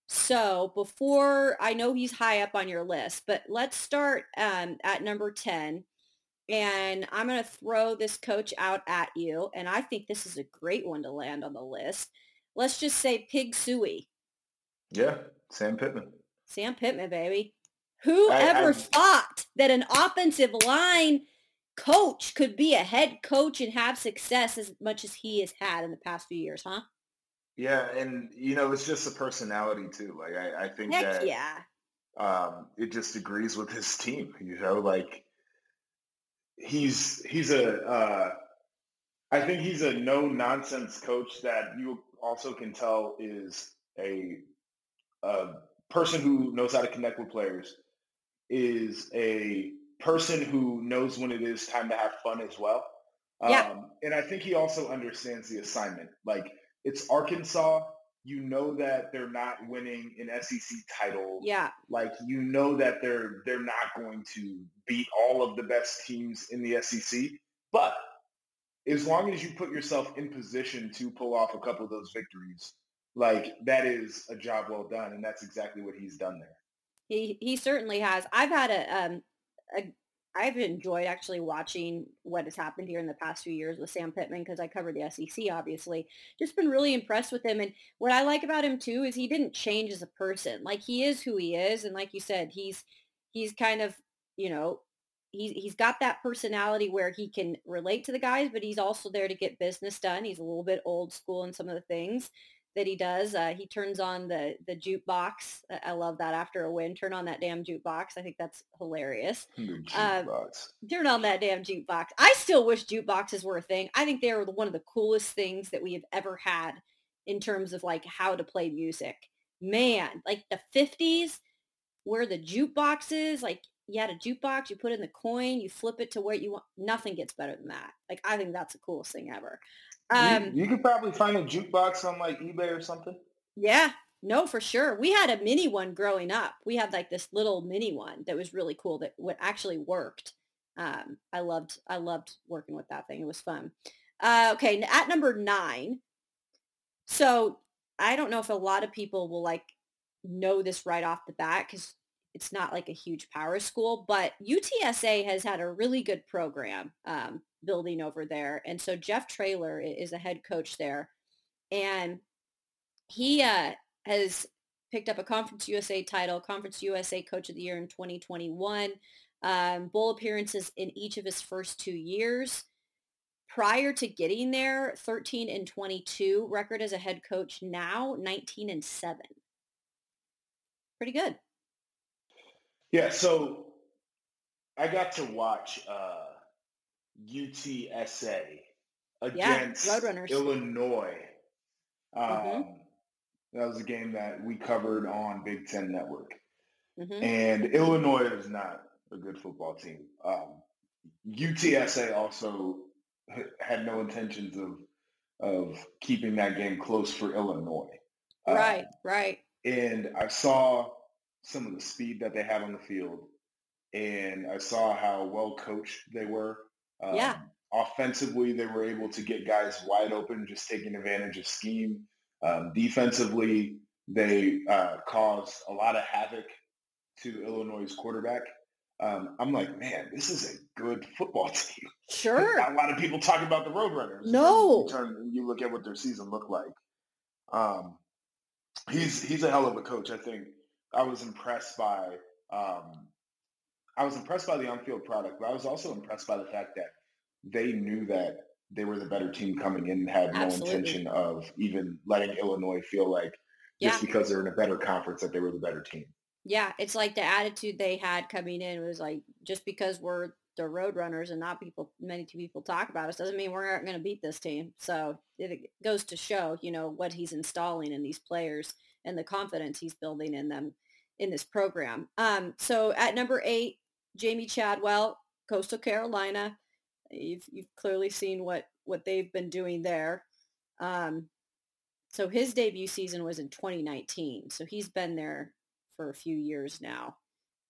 So before I know he's high up on your list, but let's start um, at number 10. And I'm going to throw this coach out at you. And I think this is a great one to land on the list. Let's just say Pig Sooie. Yeah, Sam Pittman. Sam Pittman, baby. Who ever thought that an offensive line coach could be a head coach and have success as much as he has had in the past few years, huh? Yeah, and you know, it's just a personality too. Like I, I think Heck that yeah. um, it just agrees with his team. You know, like he's he's a uh, I think he's a no nonsense coach that you also can tell is a a person who knows how to connect with players, is a person who knows when it is time to have fun as well. Yeah. Um, and I think he also understands the assignment. Like it's Arkansas. You know that they're not winning an SEC title. Yeah. Like you know that they're they're not going to beat all of the best teams in the SEC. But as long as you put yourself in position to pull off a couple of those victories, like that is a job well done, and that's exactly what he's done there. He he certainly has. I've had a um a I've enjoyed actually watching what has happened here in the past few years with Sam Pittman because I cover the SEC, obviously. Just been really impressed with him. And what I like about him too is he didn't change as a person. Like he is who he is. And like you said, he's he's kind of, you know, he's he's got that personality where he can relate to the guys, but he's also there to get business done. He's a little bit old school in some of the things that he does. Uh, he turns on the the jukebox. I love that after a win. Turn on that damn jukebox. I think that's hilarious. Uh, turn on that damn jukebox. I still wish jukeboxes were a thing. I think they are one of the coolest things that we have ever had in terms of like how to play music. Man, like the 50s where the jukeboxes, like you had a jukebox, you put in the coin, you flip it to where you want. Nothing gets better than that. Like I think that's the coolest thing ever. Um, you, you could probably find a jukebox on like eBay or something. Yeah, no, for sure. We had a mini one growing up. We had like this little mini one that was really cool that what actually worked. Um, I loved I loved working with that thing. It was fun. Uh, okay, at number nine. So I don't know if a lot of people will like know this right off the bat because it's not like a huge power school, but UTSA has had a really good program. Um, building over there. And so Jeff Traylor is a head coach there. And he uh, has picked up a Conference USA title, Conference USA Coach of the Year in 2021, um, bowl appearances in each of his first two years. Prior to getting there, 13 and 22 record as a head coach now, 19 and 7. Pretty good. Yeah, so I got to watch uh, UTSA against yeah, Illinois. Mm-hmm. Um, mm-hmm. That was a game that we covered on Big Ten Network. Mm-hmm. And Illinois is not a good football team. Um, UTSA also had no intentions of of keeping that game close for Illinois. Right, um, right. And I saw some of the speed that they had on the field, and I saw how well coached they were. Um, yeah. Offensively, they were able to get guys wide open, just taking advantage of scheme. Um, defensively, they uh, caused a lot of havoc to Illinois' quarterback. Um, I'm like, man, this is a good football team. Sure. a lot of people talk about the Roadrunners. No. You, turn, you look at what their season looked like. Um, he's he's a hell of a coach. I think I was impressed by um, I was impressed by the on-field product, but I was also impressed by the fact that they knew that they were the better team coming in and had Absolutely. no intention of even letting Illinois feel like just because they're in a better conference that they were the better team. Yeah, it's like the attitude they had coming in was like just because we're the Roadrunners and not people many people talk about us doesn't mean we're not going to beat this team. So it goes to show, you know, what he's installing in these players and the confidence he's building in them in this program. Um, so at number eight, Jamey Chadwell, Coastal Carolina. You've you've clearly seen what what they've been doing there. Um, so his debut season was in 2019. So he's been there for a few years now.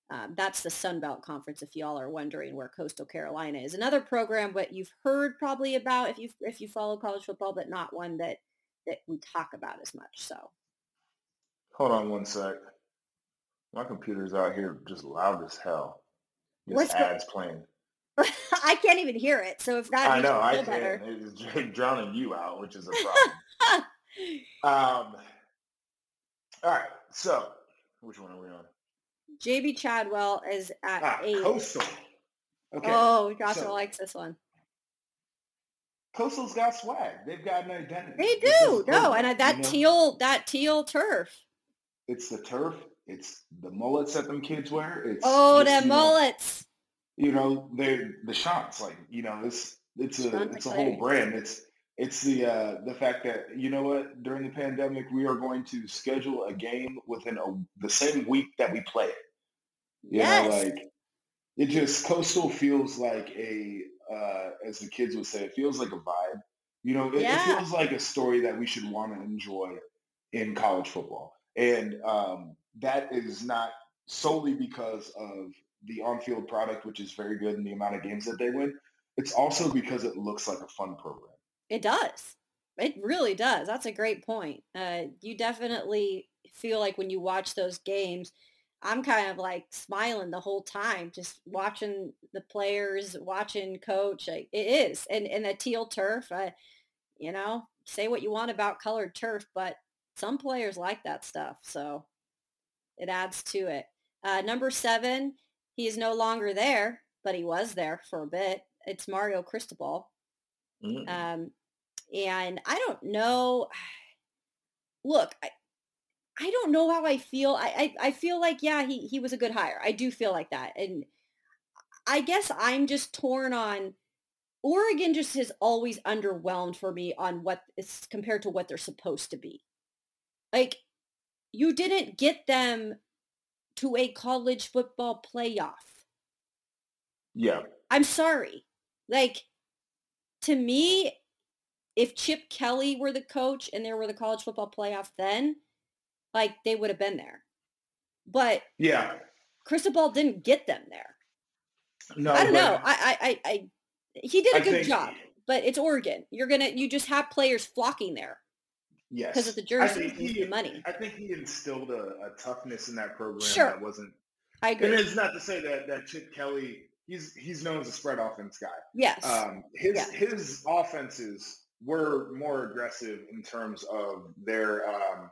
Um, that's the Sun Belt Conference. If y'all are wondering where Coastal Carolina is, another program, but you've heard probably about if you if you follow college football, but not one that that we talk about as much. So, hold on one sec. My computer's out here just loud as hell. This What's ads playing. I can't even hear it. So if that I know I can. better, It's drowning you out, which is a problem. um. All right. So, which one are we on? JB Chadwell is at Ah, eight. Coastal. Okay. Oh, Joshua so- likes this one. Coastal's got swag. They've got an identity. They do. No, and that you know? teal that teal turf. It's the turf. It's the mullets that them kids wear. It's Oh, the know, mullets. you know, they're the shots. Like, you know, it's it's a Sean it's a whole brand. It's it's the uh, the fact that you know what during the pandemic we are going to schedule a game within a, the same week that we play it. You Yes. know, like it just coastal feels like a uh, as the kids would say, it feels like a vibe. You know, it, it feels like a story that we should want to enjoy in college football, and um, that is not solely because of the on-field product, which is very good, and the amount of games that they win. It's also because it looks like a fun program. It does. It really does. That's a great point. Uh, you definitely feel like when you watch those games, I'm kind of like smiling the whole time, just watching the players, watching coach. Like, it is, and and the teal turf. Uh, you know, say what you want about colored turf, but some players like that stuff, so it adds to it. Uh, number seven, he is no longer there, but he was there for a bit. It's Mario Cristobal. Mm. Um, and I don't know. Look, I, I don't know how I feel. I, I, I feel like, yeah, he, he was a good hire. I do feel like that. And I guess I'm just torn on Oregon just has always underwhelmed for me on what is compared to what they're supposed to be. Like you didn't get them to a college football playoff. Yeah, I'm sorry. Like, to me, if Chip Kelly were the coach and there were the college football playoff then, like, they would have been there. But yeah. Cristobal didn't get them there. No, I don't know. I, I, I, I he did a I good think- job, but it's Oregon. You're gonna, you just have players flocking there. Yes, 'Cause of the I jerseys and he- the money. I think he instilled a, a toughness in that program Sure. that wasn't. I agree. And it's not to say that that Chip Kelly, he's he's known as a spread offense guy. Yes. Um, his Yeah. his offenses were more aggressive in terms of their um,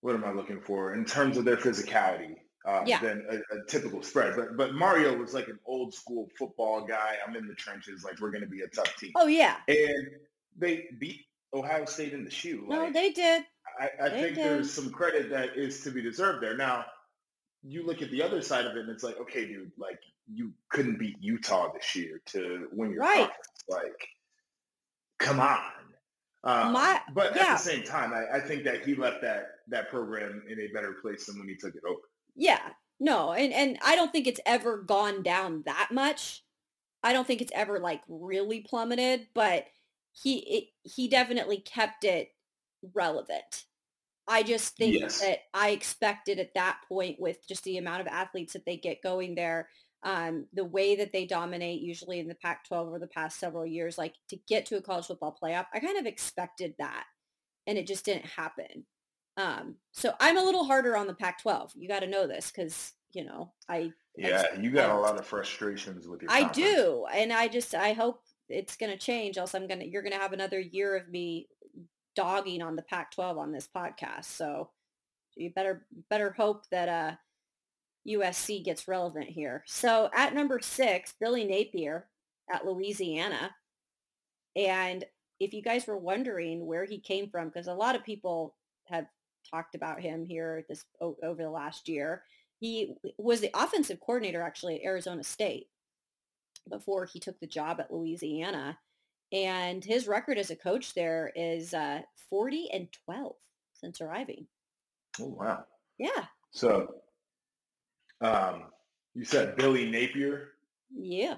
what am I looking for? In terms of their physicality uh, Yeah. than a, a typical spread. But but Mario was like an old school football guy. I'm in the trenches. Like we're going to be a tough team. oh yeah. And they beat Ohio State in the shoe. No, Like, they did. I, I They think did. there's some credit that is to be deserved there. Now, you look at the other side of it, and it's like, okay, dude, like you couldn't beat Utah this year to win your Right. conference. Like, come on. Um, My- but at the same time, I, I think that he left that that program in a better place than when he took it over. Yeah, no, and and I don't think it's ever gone down that much. I don't think it's ever like really plummeted, but he it, he definitely kept it relevant. I just think Yes. that I expected at that point with just the amount of athletes that they get going there, um, the way that they dominate usually in the Pac-12 over the past several years, like to get to a college football playoff, I kind of expected that, and it just didn't happen. Um, so I'm a little harder on the Pac-12. You got to know this because you know I Yeah, you got a lot of frustrations with your. I conference. do, and I just I hope it's going to change. Else I'm gonna you're gonna have another year of me dogging on the Pac-12 on this podcast. So you better better hope that uh USC gets relevant here. So at number six, Billy Napier at Louisiana, and if you guys were wondering where he came from, because a lot of people have talked about him here this over the last year. He was the offensive coordinator actually at Arizona State before he took the job at Louisiana. And his record as a coach there is uh, 40 and 12 since arriving. Oh wow. Yeah. So, um, you said Billy Napier. Yeah.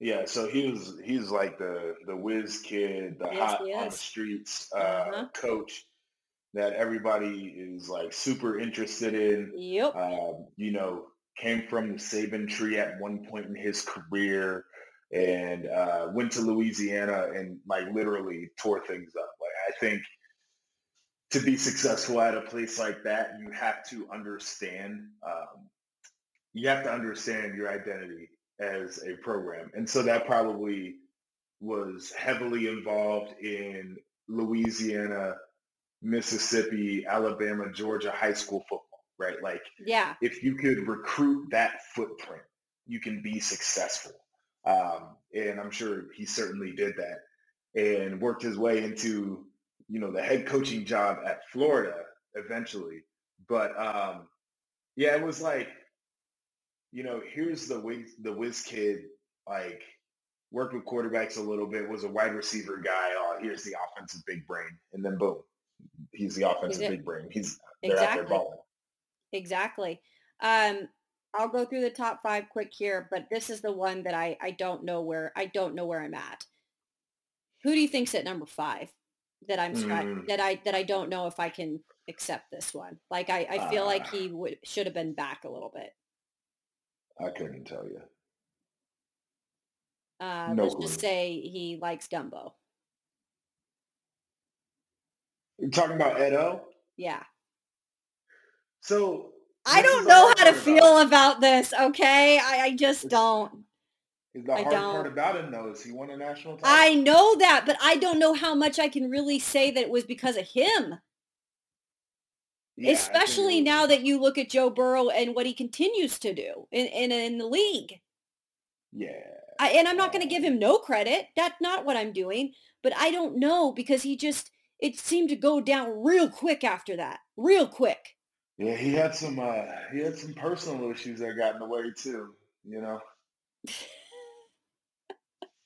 Yeah, so he was he's like the the whiz kid, the Yes, hot on the streets uh, Uh-huh. coach that everybody is like super interested in. Yep. Um, you know, came from the Saban tree at one point in his career and uh, went to Louisiana and like literally tore things up. Like I think to be successful at a place like that, you have to understand. Um, you have to understand your identity as a program, and so that probably was heavily involved in Louisiana, Mississippi, Alabama, Georgia high school football, right? Like Yeah. if you could recruit that footprint, you can be successful. Um, and I'm sure he certainly did that and worked his way into, you know, the head coaching job at Florida eventually. But um, yeah, it was like, you know, here's the whiz, the whiz kid, like worked with quarterbacks a little bit, was a wide receiver guy. Oh, here's the offensive big brain. And then boom, he's the offensive it- big brain. He's they're out there Exactly. balling. Exactly. Um, I'll go through the top five quick here, but this is the one that I, I don't know where I don't know where I'm at. Who do you think's at number five? That I'm Mm. that I that I don't know if I can accept this one. Like I, I feel like Ah. he would should have been back a little bit. I couldn't tell you. Uh, No let's just say he likes gumbo. You're talking about Edo? Yeah. So I don't know how to feel about about this. Okay, I, I just don't. The hard part about him though is he won a national title. I know that, but I don't know how much I can really say that it was because of him. Yeah, I think it especially now that you look at Joe Burrow and what he continues to do in in, in the league. Yeah. I, and I'm not going to give him no credit. That's not what I'm doing. But I don't know because he just it seemed to go down real quick after that, real quick. Yeah, he had some uh he had some personal issues that got in the way too, you know.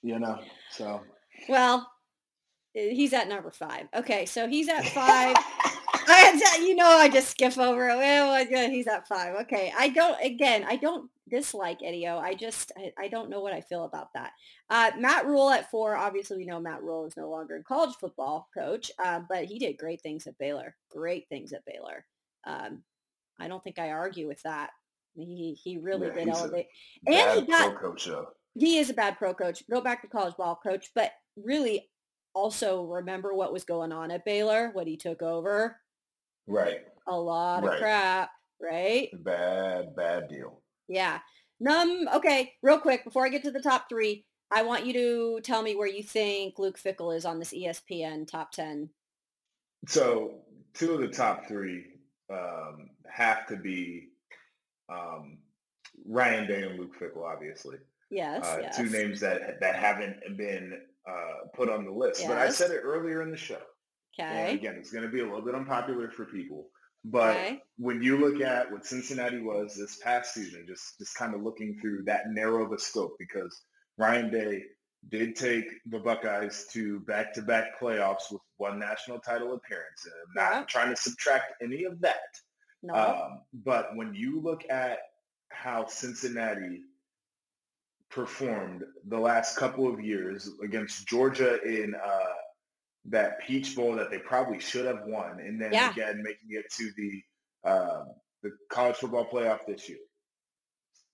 you know. So Well, eh, he's at number five. Okay, so he's at five. I, you know, I just skip over it. Well, yeah, he's at five. Okay, I don't. Again, I don't dislike Eddie O. I just, I, I don't know what I feel about that. Uh, Matt Rhule at four. Obviously, we know Matt Rhule is no longer a college football coach, uh, but he did great things at Baylor. Great things at Baylor. Um, I don't think I argue with that. He he really Yeah, did elevate. And he bad got pro coach though. he is a bad pro coach. Go back to college ball coach, but really also remember what was going on at Baylor what he took over. Right. A lot of crap, right? Bad, bad deal. Yeah. Num. Okay, real quick before I get to the top three, I want you to tell me where you think Luke Fickell is on this ESPN top ten. So two of the top three um, have to be um, Ryan Day and Luke Fickell, obviously. Yes. uh, yes. two names that that haven't been uh, put on the list. Yes. But I said it earlier in the show. And Okay. again, it's going to be a little bit unpopular for people. But Okay. when you look at what Cincinnati was this past season, just just kind of looking through that narrow of a scope, because Ryan Day did take the Buckeyes to back-to-back playoffs with one national title appearance. I'm not Yeah. trying to subtract any of that. No. Um, but when you look at how Cincinnati performed the last couple of years against Georgia in uh, that Peach Bowl that they probably should have won, and then Yeah. again making it to the um, the college football playoff this year,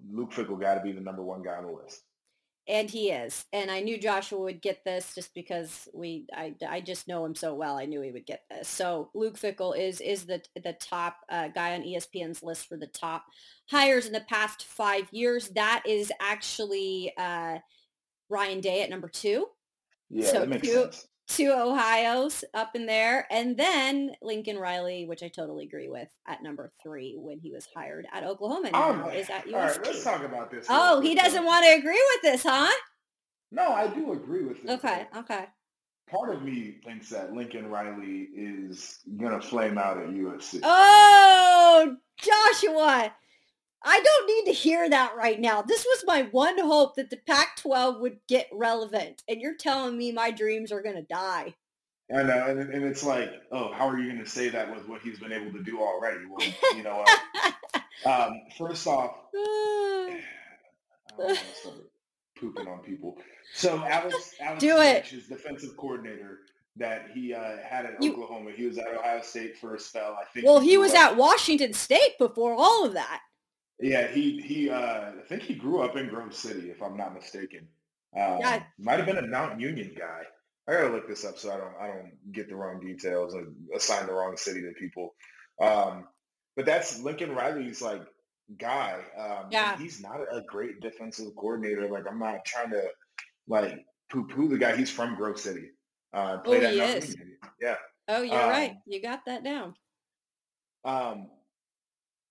Luke Fickell got to be the number one guy on the list. And he is. And I knew Joshua would get this just because we I, I just know him so well. I knew he would get this. So Luke Fickell is is the the top uh, guy on ESPN's list for the top hires in the past five years. That is actually uh, Ryan Day at number two. Yeah, So that makes cute. sense. Two Ohio's up in there, and then Lincoln Riley, which I totally agree with, at number three when he was hired at Oklahoma. Now Um, is at all right, let's talk about this. oh, he doesn't though. want to agree with this, huh? No, I do agree with this. Okay, though. okay. Part of me thinks that Lincoln Riley is gonna flame out at USC. Oh, Joshua, I don't need to hear that right now. This was my one hope that the Pac-12 would get relevant, and you're telling me my dreams are going to die. I know, and, and it's like, oh, how are you going to say that with what he's been able to do already? Well, you know, uh, um, first off, I don't know to start. pooping on people. So Alex, Alex Do it. his defensive coordinator that he uh, had at You- Oklahoma. He was at Ohio State for a spell. I think. Well, he was at Washington State before all of that. Yeah, he he. Uh, I think he grew up in Grove City, if I'm not mistaken. Um, Yeah. Might have been a Mount Union guy. I gotta look this up so I don't I don't get the wrong details and assign the wrong city to people. Um, but that's Lincoln Riley's like guy. Um, Yeah. he's not a great defensive coordinator. Like I'm not trying to like poo poo the guy. He's from Grove City. Uh, played Oh, at he Mount is. Union. Yeah. Oh, you're Um, right. You got that down. Um,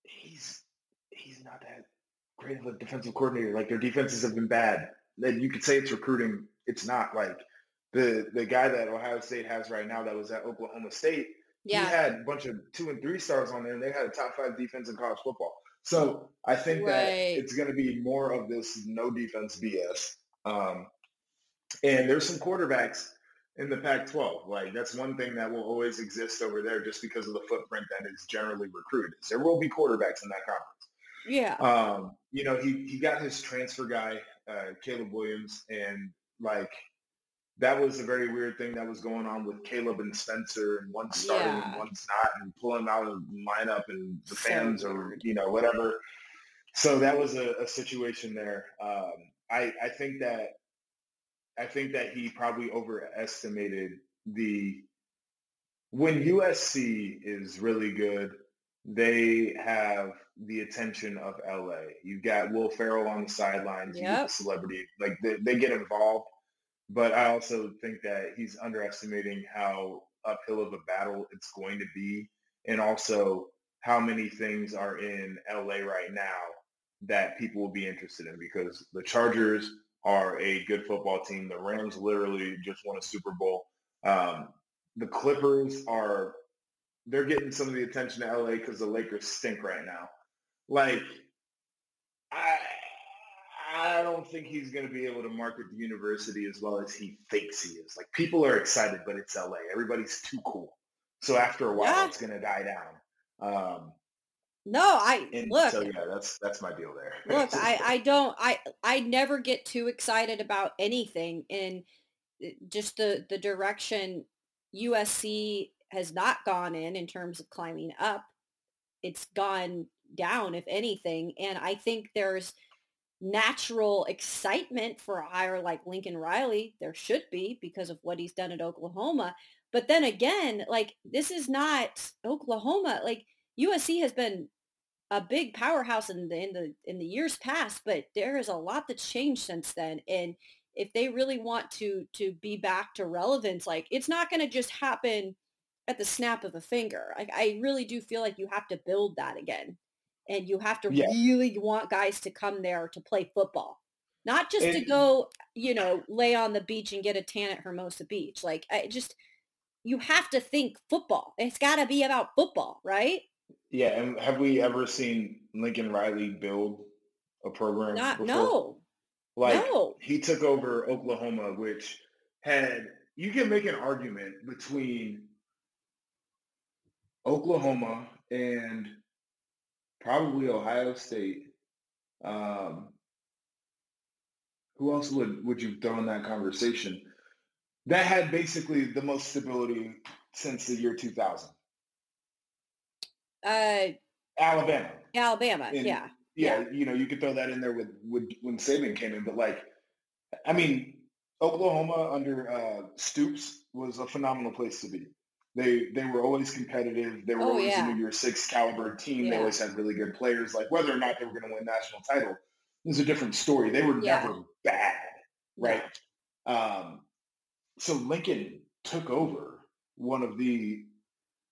he's he's not that great of a defensive coordinator. Like their defenses have been bad. Then you could say it's recruiting. It's not like the the guy that Ohio State has right now that was at Oklahoma State. Yeah. He had a bunch of two and three stars on there, and they had a top five defense in college football. So I think that it's going to be more of this no defense BS. Um, and there's some quarterbacks in the Pac-12. Like that's one thing that will always exist over there, just because of the footprint that is generally recruited. There will be quarterbacks in that conference. Yeah. Um, you know, he he got his transfer guy, uh, Caleb Williams, and like that was a very weird thing that was going on with Caleb and Spencer, and one starting and one's not, and pulling out of the lineup, and the fans are weird. you know whatever. So that was a, a situation there. Um, I I think that I think that he probably overestimated the when USC is really good, they have the attention of LA. You've got Will Ferrell on the sidelines, Yep. the celebrity, like they, they get involved. But I also think that he's underestimating how uphill of a battle it's going to be, and also how many things are in LA right now that people will be interested in because the Chargers are a good football team. The Rams literally just won a Super Bowl. Um, the Clippers are they're getting some of the attention to LA because the Lakers stink right now. Like I I don't think he's going to be able to market the university as well as he thinks he is. Like people are excited, but it's LA. Everybody's too cool. So after a while, Yeah. it's going to die down. Um, No, I and look. so yeah, that's that's my deal there. look i i don't i i never get too excited about anything and just the the direction usc has not gone in in terms of climbing up it's gone down if anything and i think there's natural excitement for a hire like lincoln riley there should be because of what he's done at oklahoma but then again like this is not oklahoma like usc has been a big powerhouse in the in the in the years past, but there is a lot that's changed since then. And if they really want to to be back to relevance, like it's not going to just happen at the snap of a finger. Like I really do feel like you have to build that again, and you have to Yeah. really want guys to come there to play football, not just to go, you know, lay on the beach and get a tan at Hermosa Beach. Like I just you have to think football. It's got to be about football, right? Yeah, and have we ever seen Lincoln Riley build a program? Not before? no. Like no. he took over Oklahoma, which had you can make an argument between Oklahoma and probably Ohio State. Um, who else would would you throw in that conversation? That had basically the most stability since the year 2000. Uh, Alabama. Alabama. And- yeah. yeah, you know, you could throw that in there with, with when Saban came in, but like, I mean, Oklahoma under uh, Stoops was a phenomenal place to be. They they were always competitive. They were Oh, always yeah. a New Year's Six caliber team. They always had really good players. Like whether or not they were going to win national title is a different story. They were Yeah. never bad, right? Um, so Lincoln took over one of the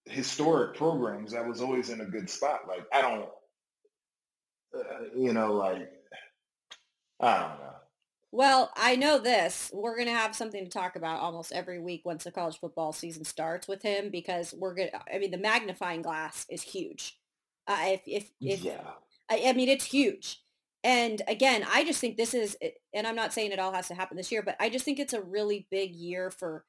historic programs that was always in a good spot. Like I don't, uh, you know, like I don't know. Well, I know this. We're going to have something to talk about almost every week once the college football season starts with him because we're going to, I mean, the magnifying glass is huge. Uh, if, if, if, yeah, I, I mean, it's huge. And again, I just think this is, and I'm not saying it all has to happen this year, but I just think it's a really big year for,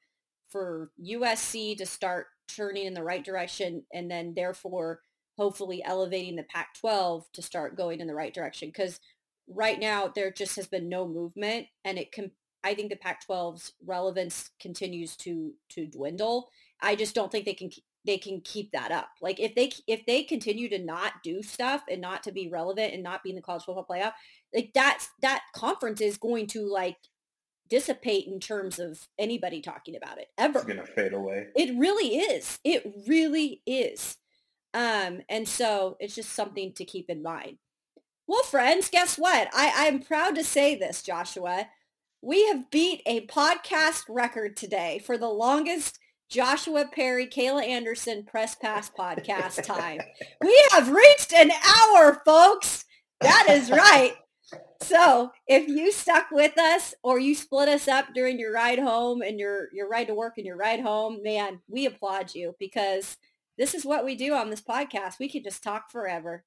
for USC to start turning in the right direction and then therefore hopefully elevating the Pac-12 to start going in the right direction. Because right now there just has been no movement and it can I think the Pac-12's relevance continues to to dwindle. I just don't think they can they can keep that up. Like if they if they continue to not do stuff and not to be relevant and not be in the college football playoff, like that's that conference is going to like dissipate in terms of anybody talking about it ever. It's gonna fade away. It really is. It really is. Um, and so it's just something to keep in mind. Well, friends, guess what? I, I'm proud to say this, Joshua. We have beat a podcast record today for the longest Joshua Perry, Kayla Anderson press pass podcast time. we have reached an hour, folks. That is right. So if you stuck with us or you split us up during your ride home and your, your ride to work and your ride home, man, we applaud you because this is what we do on this podcast. We could just talk forever,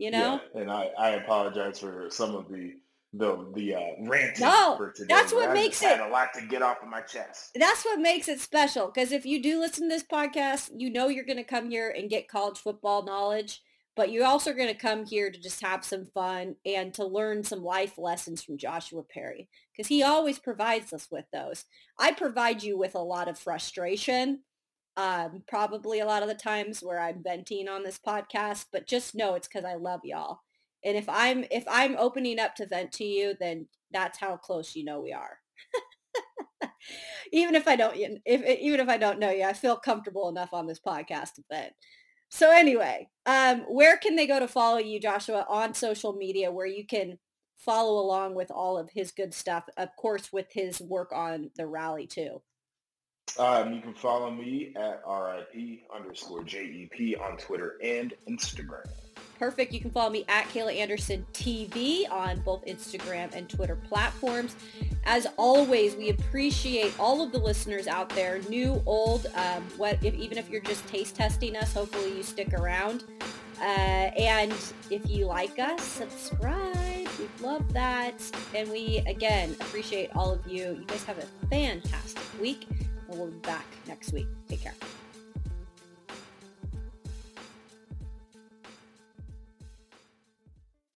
you know? Yeah, and I, I apologize for some of the the the uh, ranting No, for today. that's what I makes it- had a lot to get off of my chest. That's what makes it special because if you do listen to this podcast, you know you're going to come here and get college football knowledge, but you're also going to come here to just have some fun and to learn some life lessons from Joshua Perry because he always provides us with those. I provide you with a lot of frustration, um, probably a lot of the times where I'm venting on this podcast, but just know it's because I love y'all. And if I'm if I'm opening up to vent to you, then that's how close you know we are. even if I don't if even if I don't know you, I feel comfortable enough on this podcast to vent. So anyway, um, where can they go to follow you, Joshua, on social media where you can follow along with all of his good stuff, of course, with his work on the rally too. Um, you can follow me at RIP underscore JEP on Twitter and Instagram. Perfect. You can follow me at Kayla Anderson TV on both Instagram and Twitter platforms. As always, we appreciate all of the listeners out there, new, old, um, what if, even if you're just taste testing us, hopefully you stick around. Uh, and if you like us, subscribe. We'd love that. And we, again, appreciate all of you. You guys have a fantastic week, we'll be back next week. Take care.